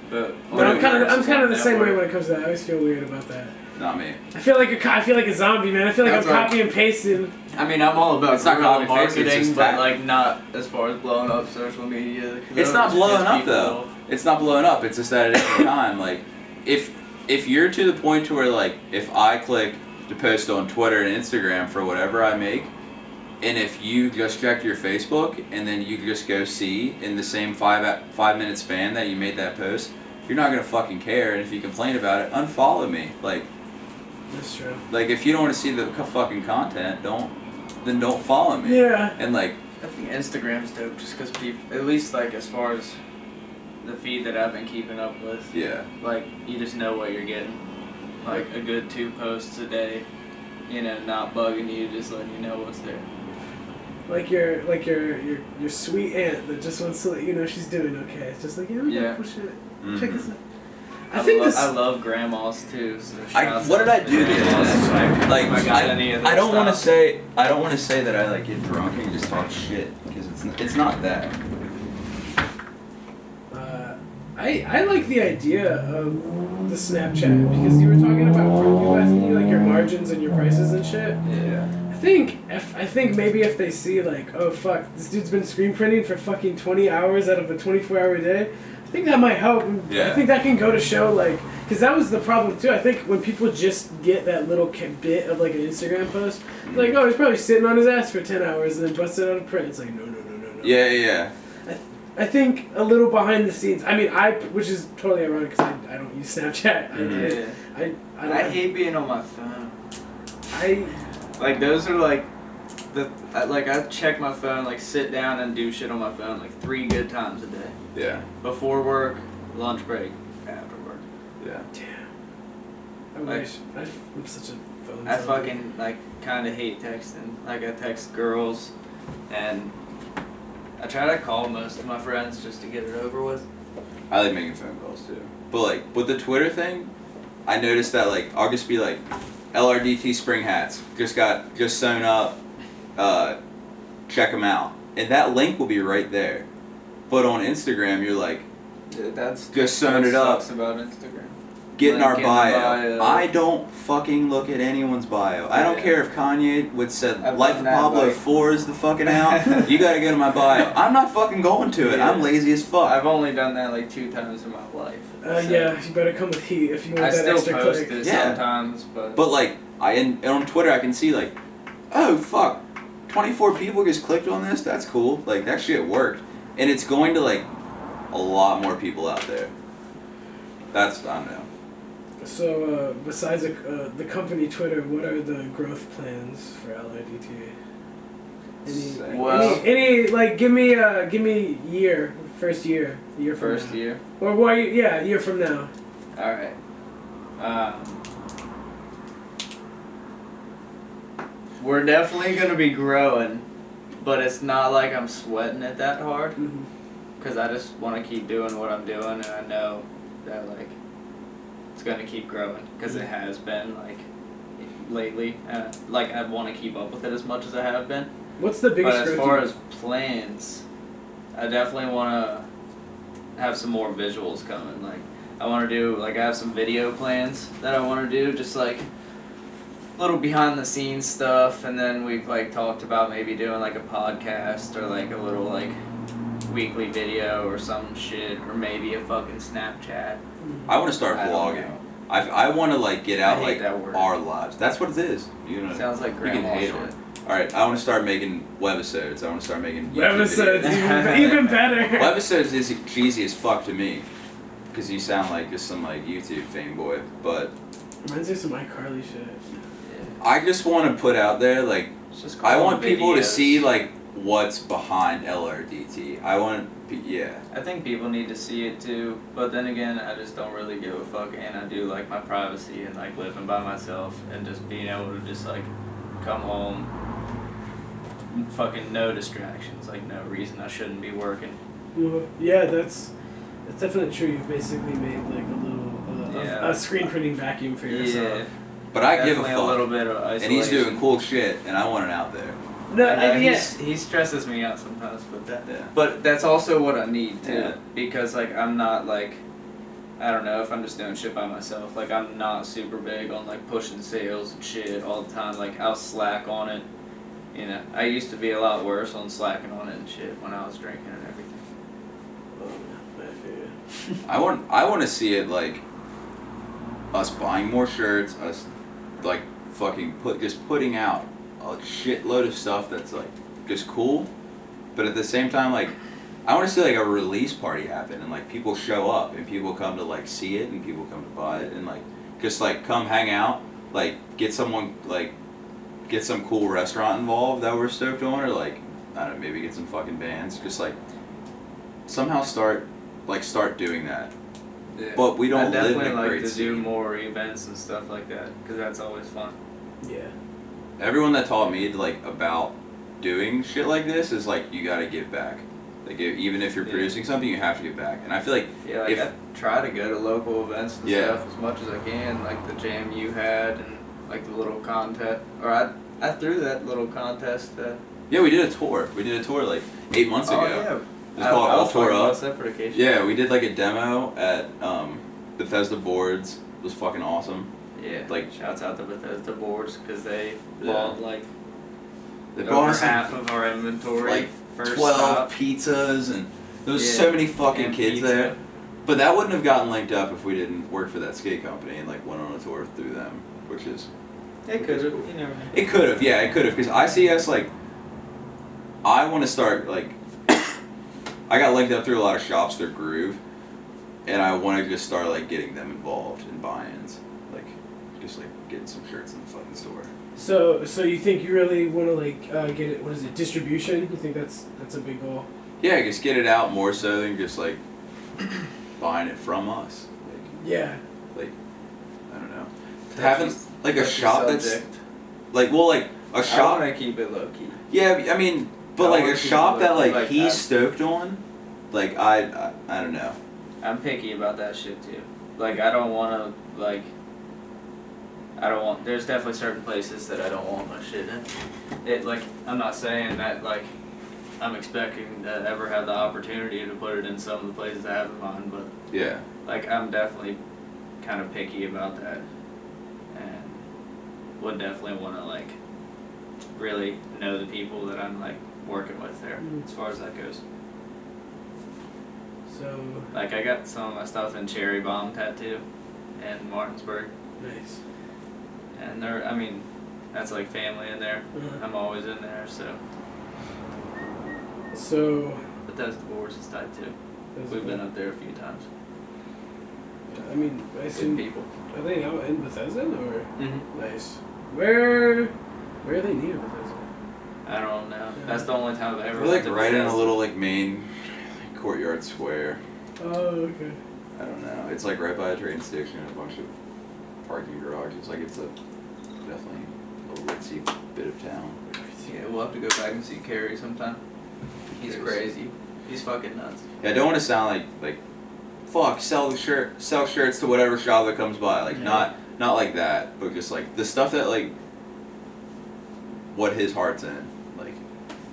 A: but.
B: But I'm kind of I'm kind of the same way when it comes to that. I always feel weird about that.
C: not me.
B: I feel like a co- I feel like a zombie, man. I feel like
A: That's
B: I'm
A: right.
B: copy and pasting.
A: I mean, I'm all about
C: It's not
A: guerrilla
C: copy paste, it's
A: marketing,
C: just
A: but
C: tap.
A: like not as far as blowing up social media.
C: It's not blowing up
A: people
C: though. It's not blowing up. It's just that at a different time. Like if if you're to the point to where like if I click to post on Twitter and Instagram for whatever I make, and if you just check your Facebook and then you just go see in the same five uh, five minute span that you made that post, you're not gonna fucking care. And if you complain about it, unfollow me. Like
B: That's true.
C: like if you don't want to see the fucking content, don't then don't follow me.
B: Yeah.
C: And like
A: I think Instagram's dope just because people, at least like as far as the feed that I've been keeping up with,
C: yeah.
A: like you just know what you're getting. Like a good two posts a day, you know, not bugging you, just letting you know what's there.
B: Like your like your your your sweet aunt that just wants to let you know she's doing okay. It's just like yeah, we
A: Yeah.
B: got cool shit.
C: Mhm.
B: Check this out. I think
A: lo-
B: this.
A: I love grandmas too. So
C: I- what did
A: out
C: I
A: to
C: do the
A: grandmas
C: other
A: if I-
C: Like
A: if I got any of
C: I don't want to say I don't want to say that I like get drunk and just talk shit because it's it's not that.
B: I I like the idea of the Snapchat because you were talking about people asking you like your margins and your prices and shit.
A: Yeah.
B: I think if I think maybe if they see like oh fuck this dude's been screen printing for fucking twenty hours out of a twenty four hour day, I think that might help. And I think that can go to show like because that was the problem too. I think when people just get that little bit of like an Instagram post, like oh he's probably sitting on his ass for ten hours and then busted out a print. It's like no no no no no.
C: Yeah, yeah, yeah.
B: I think a little behind the scenes. I mean, I which is totally ironic because I, I don't use Snapchat. I,
C: Mhm.
A: Yeah.
B: I, I,
A: And I hate being on my phone.
B: I
A: Like those are like the I, like I check my phone, like sit down and do shit on my phone like three good times a day.
C: Yeah,
A: Before work, lunch break, after work.
C: yeah.
B: I
A: Like-
B: wish I, I'm such a phone.
A: I
B: zombie.
A: fucking like kind of hate texting. Like I text girls, and I try to call most of my friends just to get it over with.
C: I like making phone calls too. But like with the Twitter thing, I noticed that like I'll just be like, LRDT spring hats just got just sewn up. Uh, check them out, and that link will be right there. But on Instagram, you're like,
A: Yeah, That's
C: Just sewn
A: what
C: it up.
A: sucks about Instagram.
C: Get in our
A: Link in the
C: bio.
A: bio.
C: I don't fucking look at anyone's bio. I don't care if Kanye would said
A: I've
C: Life of Pablo
A: like-
C: 4 is the fucking out. you gotta go to my bio. I'm not fucking going to it.
A: Yeah.
C: I'm lazy as fuck.
A: I've only done that like two times in my life.
B: Uh,
A: so-
B: yeah, you better come with heat if you want
A: I
B: that
A: still
B: extra
A: post
B: click.
A: it
C: Yeah.
A: sometimes, but,
C: But like I and, and on Twitter I can see like, oh fuck, 24 people just clicked on this. That's cool. Like that shit worked, and it's going to like a lot more people out there. That's I don't know.
B: So, uh, besides uh, the company Twitter, what are the growth plans for LRDT? Any,
A: Well-
B: any, any, like, give me, uh, give me year, first year, year from
A: first
B: now.
A: year.
B: Or why? Yeah, year from now.
A: All right. Um, we're definitely gonna be growing, but it's not like I'm sweating it that hard
B: Mm-hmm.
A: because I just want to keep doing what I'm doing, and I know that like it's gonna keep growing because it has been like lately. Uh, like I want to keep up with it as much as I have been.
B: What's the biggest
A: But as far as plans, I definitely want to have some more visuals coming. Like, I want to do, like, I have some video plans that I want to do, just like little behind the scenes stuff. And then we've, like, talked about maybe doing, like, a podcast or, like, a little, like, weekly video or some shit, or maybe a fucking Snapchat.
C: I want to start
A: I
C: vlogging. I, I want to like get out like our lives. That's what it is. You know.
A: Sounds like
C: you
A: grandma
C: can hate
A: shit.
C: on it. All right, I want to start making webisodes. I want to start making
B: Webisodes, even, even better.
C: Webisodes is cheesy as fuck to me, because you sound like just some like YouTube fame boy. But
B: Reminds me of some iCarly shit.
A: Yeah.
C: I just want to put out there like
A: just
C: I
A: called
C: want people to see like what's behind LRDT. I want yeah.
A: I think people need to see it too, but then again, I just don't really give a fuck, and I do like my privacy and like living by myself and just being able to just like come home, fucking no distractions, like no reason I shouldn't be working.
B: Well, yeah, that's that's definitely true. You've basically made like a little uh,
A: Yeah.
B: a, a screen printing vacuum for yourself.
A: Yeah,
C: But I give a
A: definitely
C: fuck.
A: little bit of isolation.
C: and he's doing cool shit, and I want it out there.
B: No,
A: I know,
B: I, yeah.
A: he's, he stresses me out sometimes, but that.
C: Yeah.
A: But that's also what I need too,
C: Yeah.
A: because like I'm not like, I don't know if I'm just doing shit by myself. Like I'm not super big on like pushing sales and shit all the time. Like I'll slack on it. You know, I used to be a lot worse on slacking on it and shit when I was drinking and everything.
B: Oh, I feel you.
C: I want I want to see it like us buying more shirts, us like fucking put just putting out a shitload of stuff that's like just cool, but at the same time like I want to see like a release party happen and like people show up and people come to like see it and people come to buy it and like just like come hang out, like get someone like get some cool restaurant involved that we're stoked on or like I don't know maybe get some fucking bands just like somehow start like start doing that
A: Yeah.
C: But we don't
A: I
C: live
A: definitely
C: in a
A: like
C: great
A: to do more events and stuff like that because that's always fun.
B: Yeah.
C: Everyone that taught me like about doing shit like this is like you got to give back like even if you're
A: Yeah.
C: producing something you have to give back and i feel like
A: Yeah, like
C: If-
A: I try to go to local events and
C: Yeah.
A: stuff as much as I can, like the jam you had and like the little contest. Or I I threw that little contest.
C: Yeah we did a tour we did a tour like eight months
A: oh
C: ago
A: yeah,
C: it's called all up yeah we did like a demo at um, bethesda boards it was fucking awesome
A: Yeah,
C: Like-
A: shouts out to Bethesda boards because they
C: Yeah.
A: bought like
C: they
A: over
C: bought us
A: half
C: like
A: of our inventory.
C: like
A: first
C: 12
A: stop.
C: pizzas and there was
A: Yeah,
C: so many fucking
A: and
C: kids
A: pizza.
C: there but that wouldn't have gotten linked up if we didn't work for that skate company and like went on a tour through them which is
A: It could have. You never know.
C: It could have, yeah, it could have, because ICS like, I want to start like, I got linked up through a lot of shops through Groove, and I want to just start like getting them involved in buy-ins, just like getting some shirts in the fucking store.
B: So, so you think you really want to like uh, get it? What is it? Distribution? You think that's that's a big goal?
C: Yeah, just get it out more so than just like buying it from us. Like,
B: Yeah.
C: Like, I don't know,
A: Touchy-
C: having like a
A: touchy
C: shop that's like, well, like a
A: I
C: shop.
A: I want to keep it low key.
C: Yeah, I mean, but
A: I
C: like a shop that like,
A: like
C: he's
A: that.
C: stoked on, like I, I, I don't know.
A: I'm picky about that shit too. Like I don't want to like. I don't want. There's definitely certain places that I don't want my shit in. It like I'm not saying that like I'm expecting to ever have the opportunity to put it in some of the places I have in mind, but
C: Yeah.
A: like I'm definitely kind of picky about that, and would definitely want to like really know the people that I'm like working with there
B: Mhm.
A: as far as that goes.
B: So
A: Like I got some of my stuff in Cherry Bomb Tattoo in Martinsburg,
B: nice.
A: And they're I mean that's like family in there.
B: Uh-huh.
A: I'm always in there, so
B: So
A: but that's divorce is tight too. We've been up there a few times.
B: I mean, I
A: Good
B: assume
A: people.
B: are they out in Bethesda or
A: Mm-hmm.
B: nice? Where where are they near Bethesda?
A: I don't know. That's the only time I've ever.
C: We're like
A: went to
C: right in a little like main courtyard square.
B: Oh, okay.
C: I don't know. It's like right by a train station and a bunch of parking garages. Like it's a definitely a ritzy bit of town.
A: Yeah, we'll have to go back and see Carrie sometime. He's crazy. He's fucking nuts.
C: Yeah, I don't want to sound like like fuck sell the shirt sell shirts to whatever shop that comes by. Like
A: Yeah.
C: not not like that, but just like the stuff that like what his heart's in. Like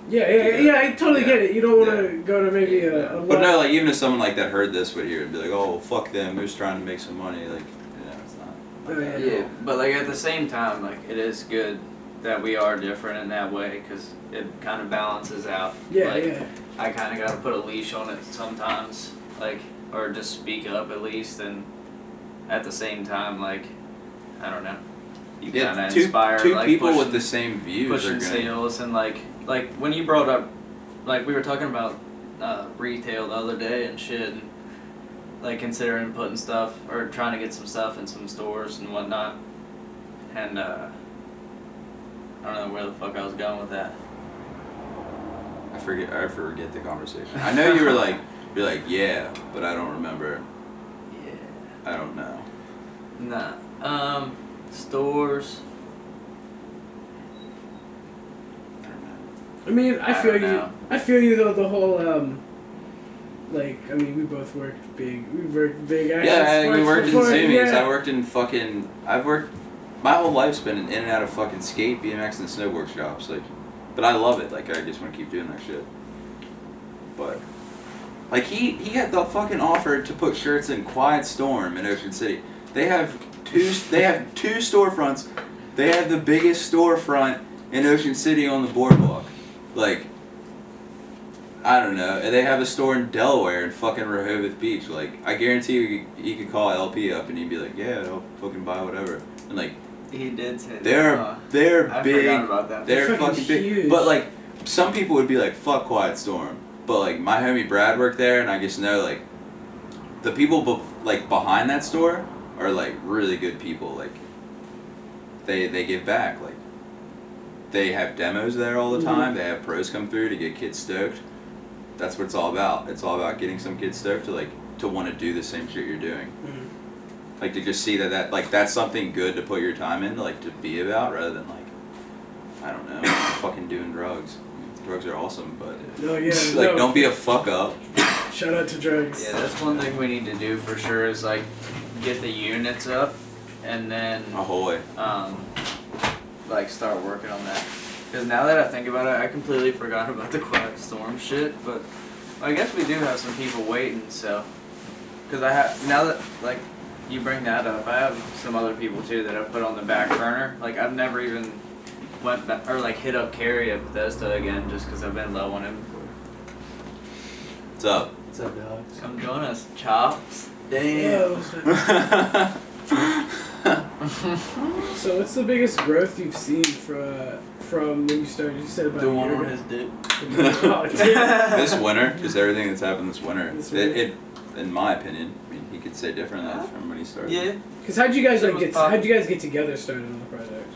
B: Yeah, yeah, yeah. yeah I totally
C: Yeah.
B: get it. You don't want to
C: Yeah.
B: go to maybe a, a
C: But no, like even if someone like that heard this would hear it and be like, Oh fuck them, they're trying to make some money, like you know, it's not
B: Oh, yeah.
A: Yeah, but like at the same time, like it is good that we are different in that way because it kind of balances out.
B: Yeah,
A: like,
B: yeah.
A: I kind of got to put a leash on it sometimes, like or just speak up at least, and at the same time, like I don't know, you kind
C: Yeah,
A: of
C: two,
A: inspire
C: two
A: like
C: people
A: pushing-
C: with the same views are
A: pushing
C: gonna
A: sales and like like when you brought up like we were talking about uh, retail the other day and shit and like considering putting stuff or trying to get some stuff in some stores and whatnot and uh I don't know where the fuck I was going with that.
C: I forget I forget the conversation. I know you were like you're like, yeah, but I don't remember.
A: Yeah.
C: I don't know.
A: Nah. Um stores.
C: I don't know.
B: I mean, I,
A: I
B: feel you.
A: know.
B: I feel you though. The whole um, like I mean, we both worked big. We worked big.
C: Yeah, I, we worked in
B: before,
C: Zumiez.
B: yeah.
C: I worked in fucking. I've worked. My whole life's been in and out of fucking skate, BMX, and snowboard shops. Like, but I love it. Like, I just want to keep doing that shit. But, like, he he had the fucking offer to put shirts in Quiet Storm in Ocean City. They have two. They have two storefronts. They have the biggest storefront in Ocean City on the boardwalk. Like, I don't know. And they have a store in Delaware in fucking Rehoboth Beach. Like, I guarantee you, you could call LP up and he'd be like, "Yeah, I'll fucking buy whatever." And like,
A: He did say
C: they're
A: Uh,
C: they're
A: I
C: big.
A: forgot about that.
C: They're
B: They're fucking
C: fucking big.
B: huge.
C: But like, some people would be like, "Fuck Quiet Storm," but like my homie Brad worked there, and I just know like, the people bef- like behind that store are like really good people. Like, they they give back. Like, they have demos there all the
B: Mhm.
C: time. They have pros come through to get kids stoked. That's what it's all about. It's all about getting some kids stoked to like to want to do the same shit you're doing.
B: Mhm.
C: Like to just see that that like that's something good to put your time in, like to be about, rather than like I don't know, fucking doing drugs. Drugs are awesome, but
B: No, yeah.
C: like
B: no.
C: don't be a fuck up.
B: Shout out to drugs.
A: Yeah, that's one thing we need to do for sure is like get the units up and then
C: Ahoy.
A: um, like start working on that. Because now that I think about it, I completely forgot about the Quiet Storm shit. But I guess we do have some people waiting. So, because I have now that like you bring that up, I have some other people too that I put on the back burner. Like I've never even went back or like hit up Carrie at Bethesda again just because I've been low on him.
C: What's up?
D: What's up, dogs?
A: Come join us, chops.
B: Yeah,
A: Damn.
B: what's that? so what's the biggest growth you've seen from from when you started? You said about
A: the
B: a
A: one
B: year
A: on
B: ago.
A: his dick.
C: This winter, just everything that's happened this winter.
B: This
C: It, it, in my opinion, I mean, he could say differently from when he started.
A: Yeah.
B: Cause how'd you guys like get?
A: pop-
B: How'd you guys get together started on the project?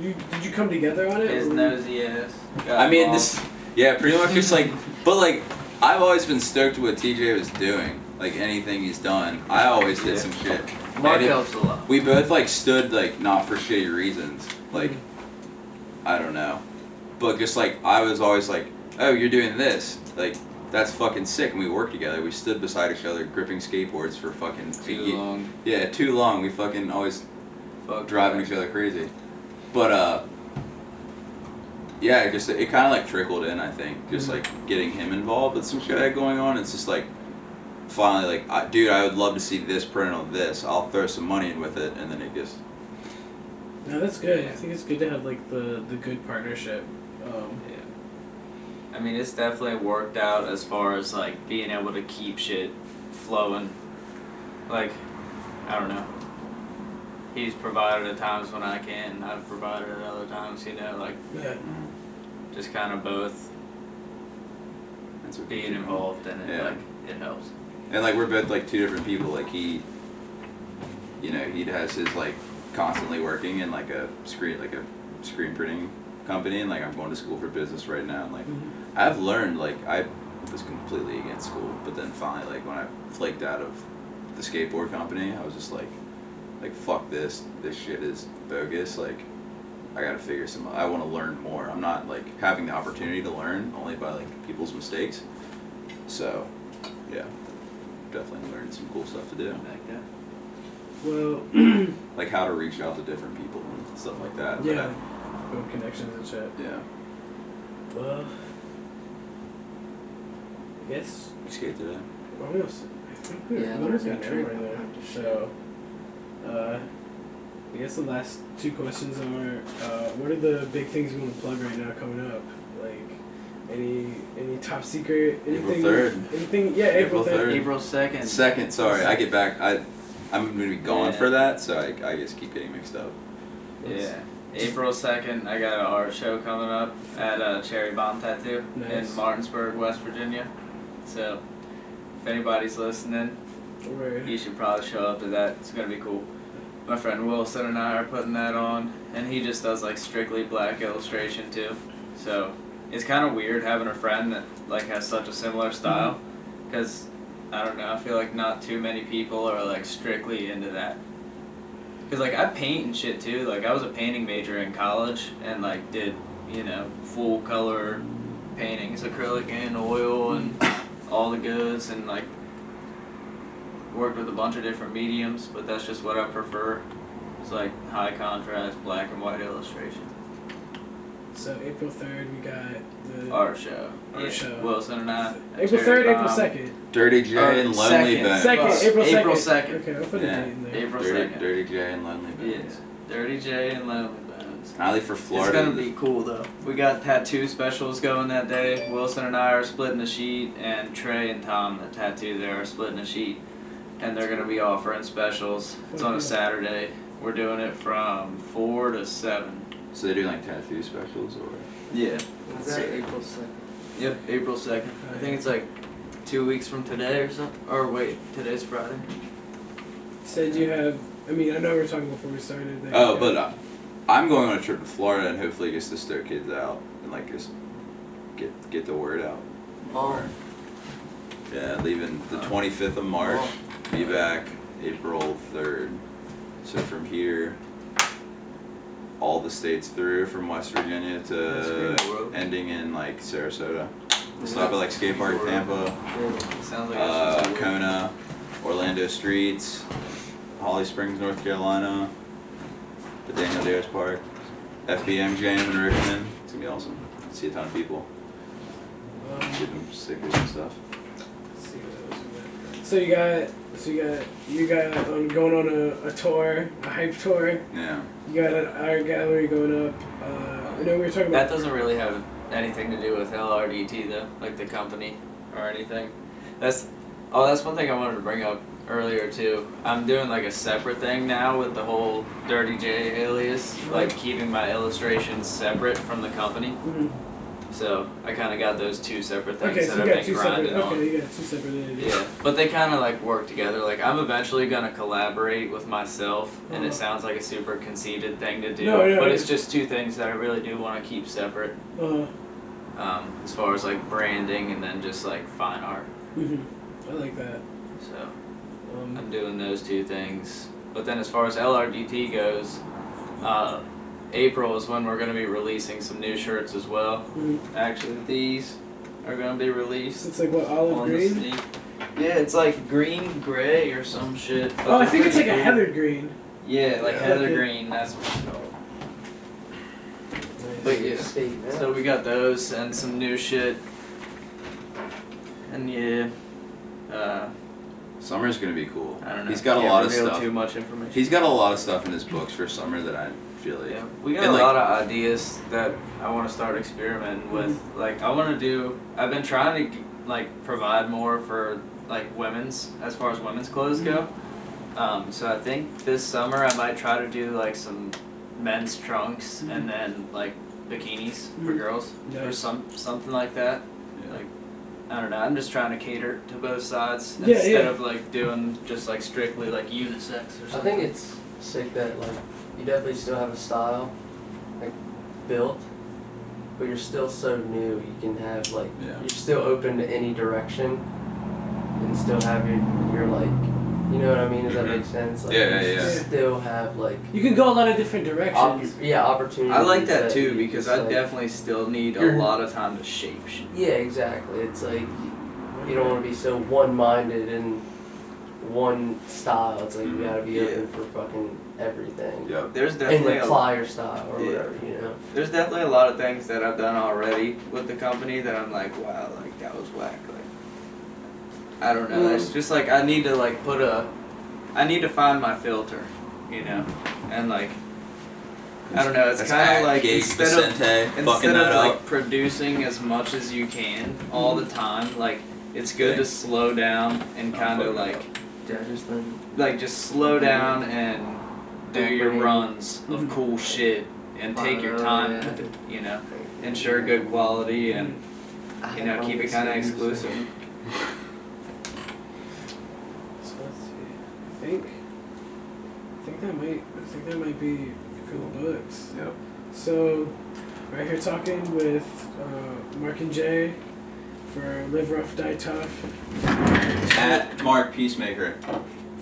B: You did you come together on it?
A: His nosy ass.
C: I mean,
A: involved.
C: this, yeah, pretty much just like, but like, I've always been stoked with what TJ was doing. Like anything he's done, I always did some shit.
A: Mark helps a lot.
C: We both like stood like not for shitty reasons. Like, I don't know, but just like I was always like, oh, you're doing this, like. That's fucking sick, and we worked together. We stood beside each other, gripping skateboards for fucking
A: Too
C: ye-
A: long.
C: Yeah, too long. We fucking always
A: Fuck
C: driving each other crazy. But uh yeah, it just it kind of like trickled in, I think. Just
B: Mhm.
C: like getting him involved with some shit I had going on. It's just like finally like, I, dude, I would love to see this print on this. I'll throw some money in with it, and then it just
B: No, that's good. I think it's good to have like the the good partnership. Um,
A: Yeah. I mean, it's definitely worked out as far as like being able to keep shit flowing. Like, I don't know. He's provided at times when I can, and I've provided at other times, you know, like
B: yeah.
A: just kind of both
C: that's
A: being involved in it,
C: Yeah.
A: like, it helps.
C: And like we're both like two different people. Like he, you know, he has his like constantly working in like a screen like a screen printing company, and like I'm going to school for business right now. And like
B: Mhm.
C: I've learned like I was completely against school, but then finally like when I flaked out of the skateboard company, I was just like, like fuck this. This shit is bogus. Like I gotta figure some. I want to learn more. I'm not like having the opportunity to learn only by like people's mistakes. So, yeah, definitely learned some cool stuff to do,
A: Like that.
B: Well,
C: like how to reach out to different people and stuff like that.
B: Yeah. Build connections and shit.
C: Yeah.
B: Well, I guess
C: You skate today.
B: almost. I think we're
A: Yeah,
B: almost
A: we're
B: got right there. So, uh, I guess the last two questions are: uh, What are the big things you want to plug right now coming up? Like any any top secret
C: April
B: anything?
C: 3rd.
B: Anything? Yeah, April
C: April
B: third.
A: April 2nd.
C: Second, sorry, I get back. I, I'm gonna be gone
A: Yeah.
C: for that, so I, I just keep getting mixed up.
A: Yeah. April 2nd, I got an art show coming up at uh, Cherry Bomb Tattoo
B: Nice.
A: in Martinsburg, West Virginia. So, if anybody's listening,
B: Word.
A: you should probably show up to that. It's going to be cool. My friend Wilson and I are putting that on, and he just does like strictly black illustration too. So, it's kind of weird having a friend that like has such a similar mm-hmm. style because I don't know, I feel like not too many people are like strictly into that. Cause like I paint and shit too. Like I was a painting major in college and like did you know full color paintings, acrylic and oil and mm-hmm. all the goods and like worked with a bunch of different mediums. But that's just what I prefer. It's like high contrast black and white illustration.
B: So April third, we got the
A: Art show.
B: Art
A: yeah.
B: show.
A: Wilson and I.
B: April third, April second.
C: Dirty J
A: Or
C: and Lonely
A: second.
C: Bones.
B: Second,
A: Fuck.
B: April second.
A: April 2nd.
B: Okay, I'll put a date in there.
A: April
C: Dirty,
A: 2nd.
C: Dirty J and Lonely
A: Yeah. Dirty J and Lonely Bones.
C: I leave for Florida.
A: It's gonna be cool though. We got tattoo specials going that day. Wilson and I are splitting a sheet, and Trey and Tom, the tattoo there, are splitting a sheet, and they're gonna be offering specials. It's on a Saturday. We're doing it from four to seven.
C: So they do like tattoo specials or?
A: Yeah.
D: Is that April second?
A: Yep. April second. I think it's like two weeks from today or something. Or wait, today's Friday.
B: Said you have. I mean, I know we were talking before we started. that
C: Oh, but uh, I'm going on a trip to Florida and hopefully just to stoke kids out and like just get get the word out.
D: Oh,
C: Yeah, leaving the
A: Oh.
C: 25th of March,
A: Oh.
C: be back April 3rd. So from here, all the states through from West Virginia to ending in like Sarasota. Stop at like skate park Tampa,
A: Sounds like
C: uh,
A: it's just a-
C: Kona, Orlando Streets, Holly Springs, North Carolina, the Daniel Davis Park, FBM Jam in Richmond. It's gonna be awesome. See a ton of people. Give them stickers and stuff.
B: let's see what else we got. So you got. So you got. You got um, going on a, a tour, a hype tour.
C: Yeah.
B: You got an art gallery going up. Uh, I know we were talking
A: That doesn't really have anything to do with LRDT though, like the company or anything. That's oh, that's one thing I wanted to bring up earlier too. I'm doing like a separate thing now with the whole Dirty J alias, like keeping my illustrations separate from the company.
B: Mhm.
A: So I kind of got those two separate things
B: Okay,
A: that
B: you
A: I've been
B: two separate.
A: grinding on.
B: Okay, you got two separate entities.
A: Yeah, but they kind of like work together. Like I'm eventually gonna collaborate with myself, and
B: Uh-huh.
A: it sounds like a super conceited thing to do,
B: No, no,
A: but
B: no.
A: it's just two things that I really do want to keep separate.
B: Uh,
A: Um, as far as like branding and then just like fine art.
B: hmm I like that.
A: So
B: Um,
A: I'm doing those two things. But then as far as LRDT goes, uh, April is when we're gonna be releasing some new shirts as well.
B: mhm.
A: Actually, these are gonna be released.
B: it's like what olive green.
A: Yeah, it's like green gray or some shit.
B: Oh, I think it's like a
A: pretty
B: heather green.
A: Yeah, like
B: Yeah.
A: heather
B: Okay.
A: green. That's what it's called. But yeah, so we got those and some new shit. And yeah, uh,
C: Summer's gonna be cool.
A: I don't know.
C: He's got a
A: Can't
C: lot of stuff.
A: Too much information.
C: He's got a lot of stuff in his books for summer that I feel like.
A: Yeah, we got
C: And,
A: a
C: like-
A: lot of ideas that I want to start experimenting with.
C: Mm-hmm.
A: Like, I want to do. I've been trying to like provide more for like women's as far as women's clothes go.
C: Mm-hmm.
A: Um, so I think this summer I might try to do like some men's trunks
B: Mhm.
A: and then like bikinis for
B: Mhm.
A: girls or some something like that.
C: Yeah.
A: Like, I don't know. I'm just trying to cater to both sides
B: Yeah,
A: instead
B: yeah.
A: of like doing just like strictly like unisex or something.
D: I think it's sick that like you definitely still have a style, like built, but you're still so new. You can have like
C: Yeah.
D: you're still open to any direction, and still have your your like, you know what I mean? Does that
C: Mhm.
D: make sense? Like,
C: Yeah,
D: you
C: yeah,
B: yeah.
D: Still have like
B: You can go a lot of different
D: op-
B: directions.
D: yeah opportunities.
A: I like that too because I
D: like-
A: definitely still need a lot of time to shape.
D: Yeah, exactly. It's like you don't want to be so one-minded in one style. It's like you
C: Mhm.
D: gotta be
A: Yeah.
D: open for fucking everything.
C: Yep.
A: There's
D: And
A: definitely
D: the
A: a,
D: flyer style or
A: Yeah.
D: whatever, you know.
A: there's definitely a lot of things that I've done already with the company that I'm like, wow, like that was whack. Like I don't know.
B: Mm.
A: It's just like I need to like put a, I need to find my filter, you know, and like I don't know. It's
C: That's
A: kind of like
C: Gabe
A: instead of
C: Vicente fucking
A: instead
C: that
A: of like
C: up.
A: producing as much as you can all the time, like it's good to slow down and kind of like
D: Yeah, just then.
A: like just slow down and do your
D: Bring-
A: runs of
B: Mhm.
A: cool shit and take your time with it, you know. Ensure good quality and you know keep it kind of exclusive.
B: So let's see. I think. I think that might. I think that might be cool books.
C: Yep.
B: So, right here talking with uh, Mark and Jay for Live Rough, Die Tough.
C: At Mark Peacemaker.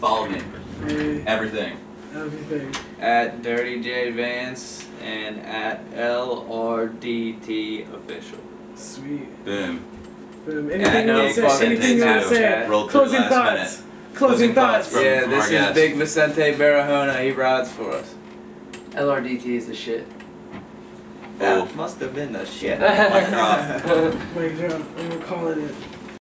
C: Follow me.
B: Hey,
C: Everything.
B: Everything.
A: At Dirty J Vance and at LRDT official.
B: Sweet.
C: Boom.
B: Boom. Anything
A: no
B: you want to say? Anything you want to say?
A: chat.
B: Closing thoughts. Closing
C: Closing thoughts
B: thoughts.
C: from-
A: yeah,
C: from
A: this is
C: guest.
A: Big Vicente Barahona. He rides for us.
D: LRDT is the shit.
A: That
C: Oh.
A: must have been the shit.
C: Mic drop.
B: Mic drop. And we're calling it.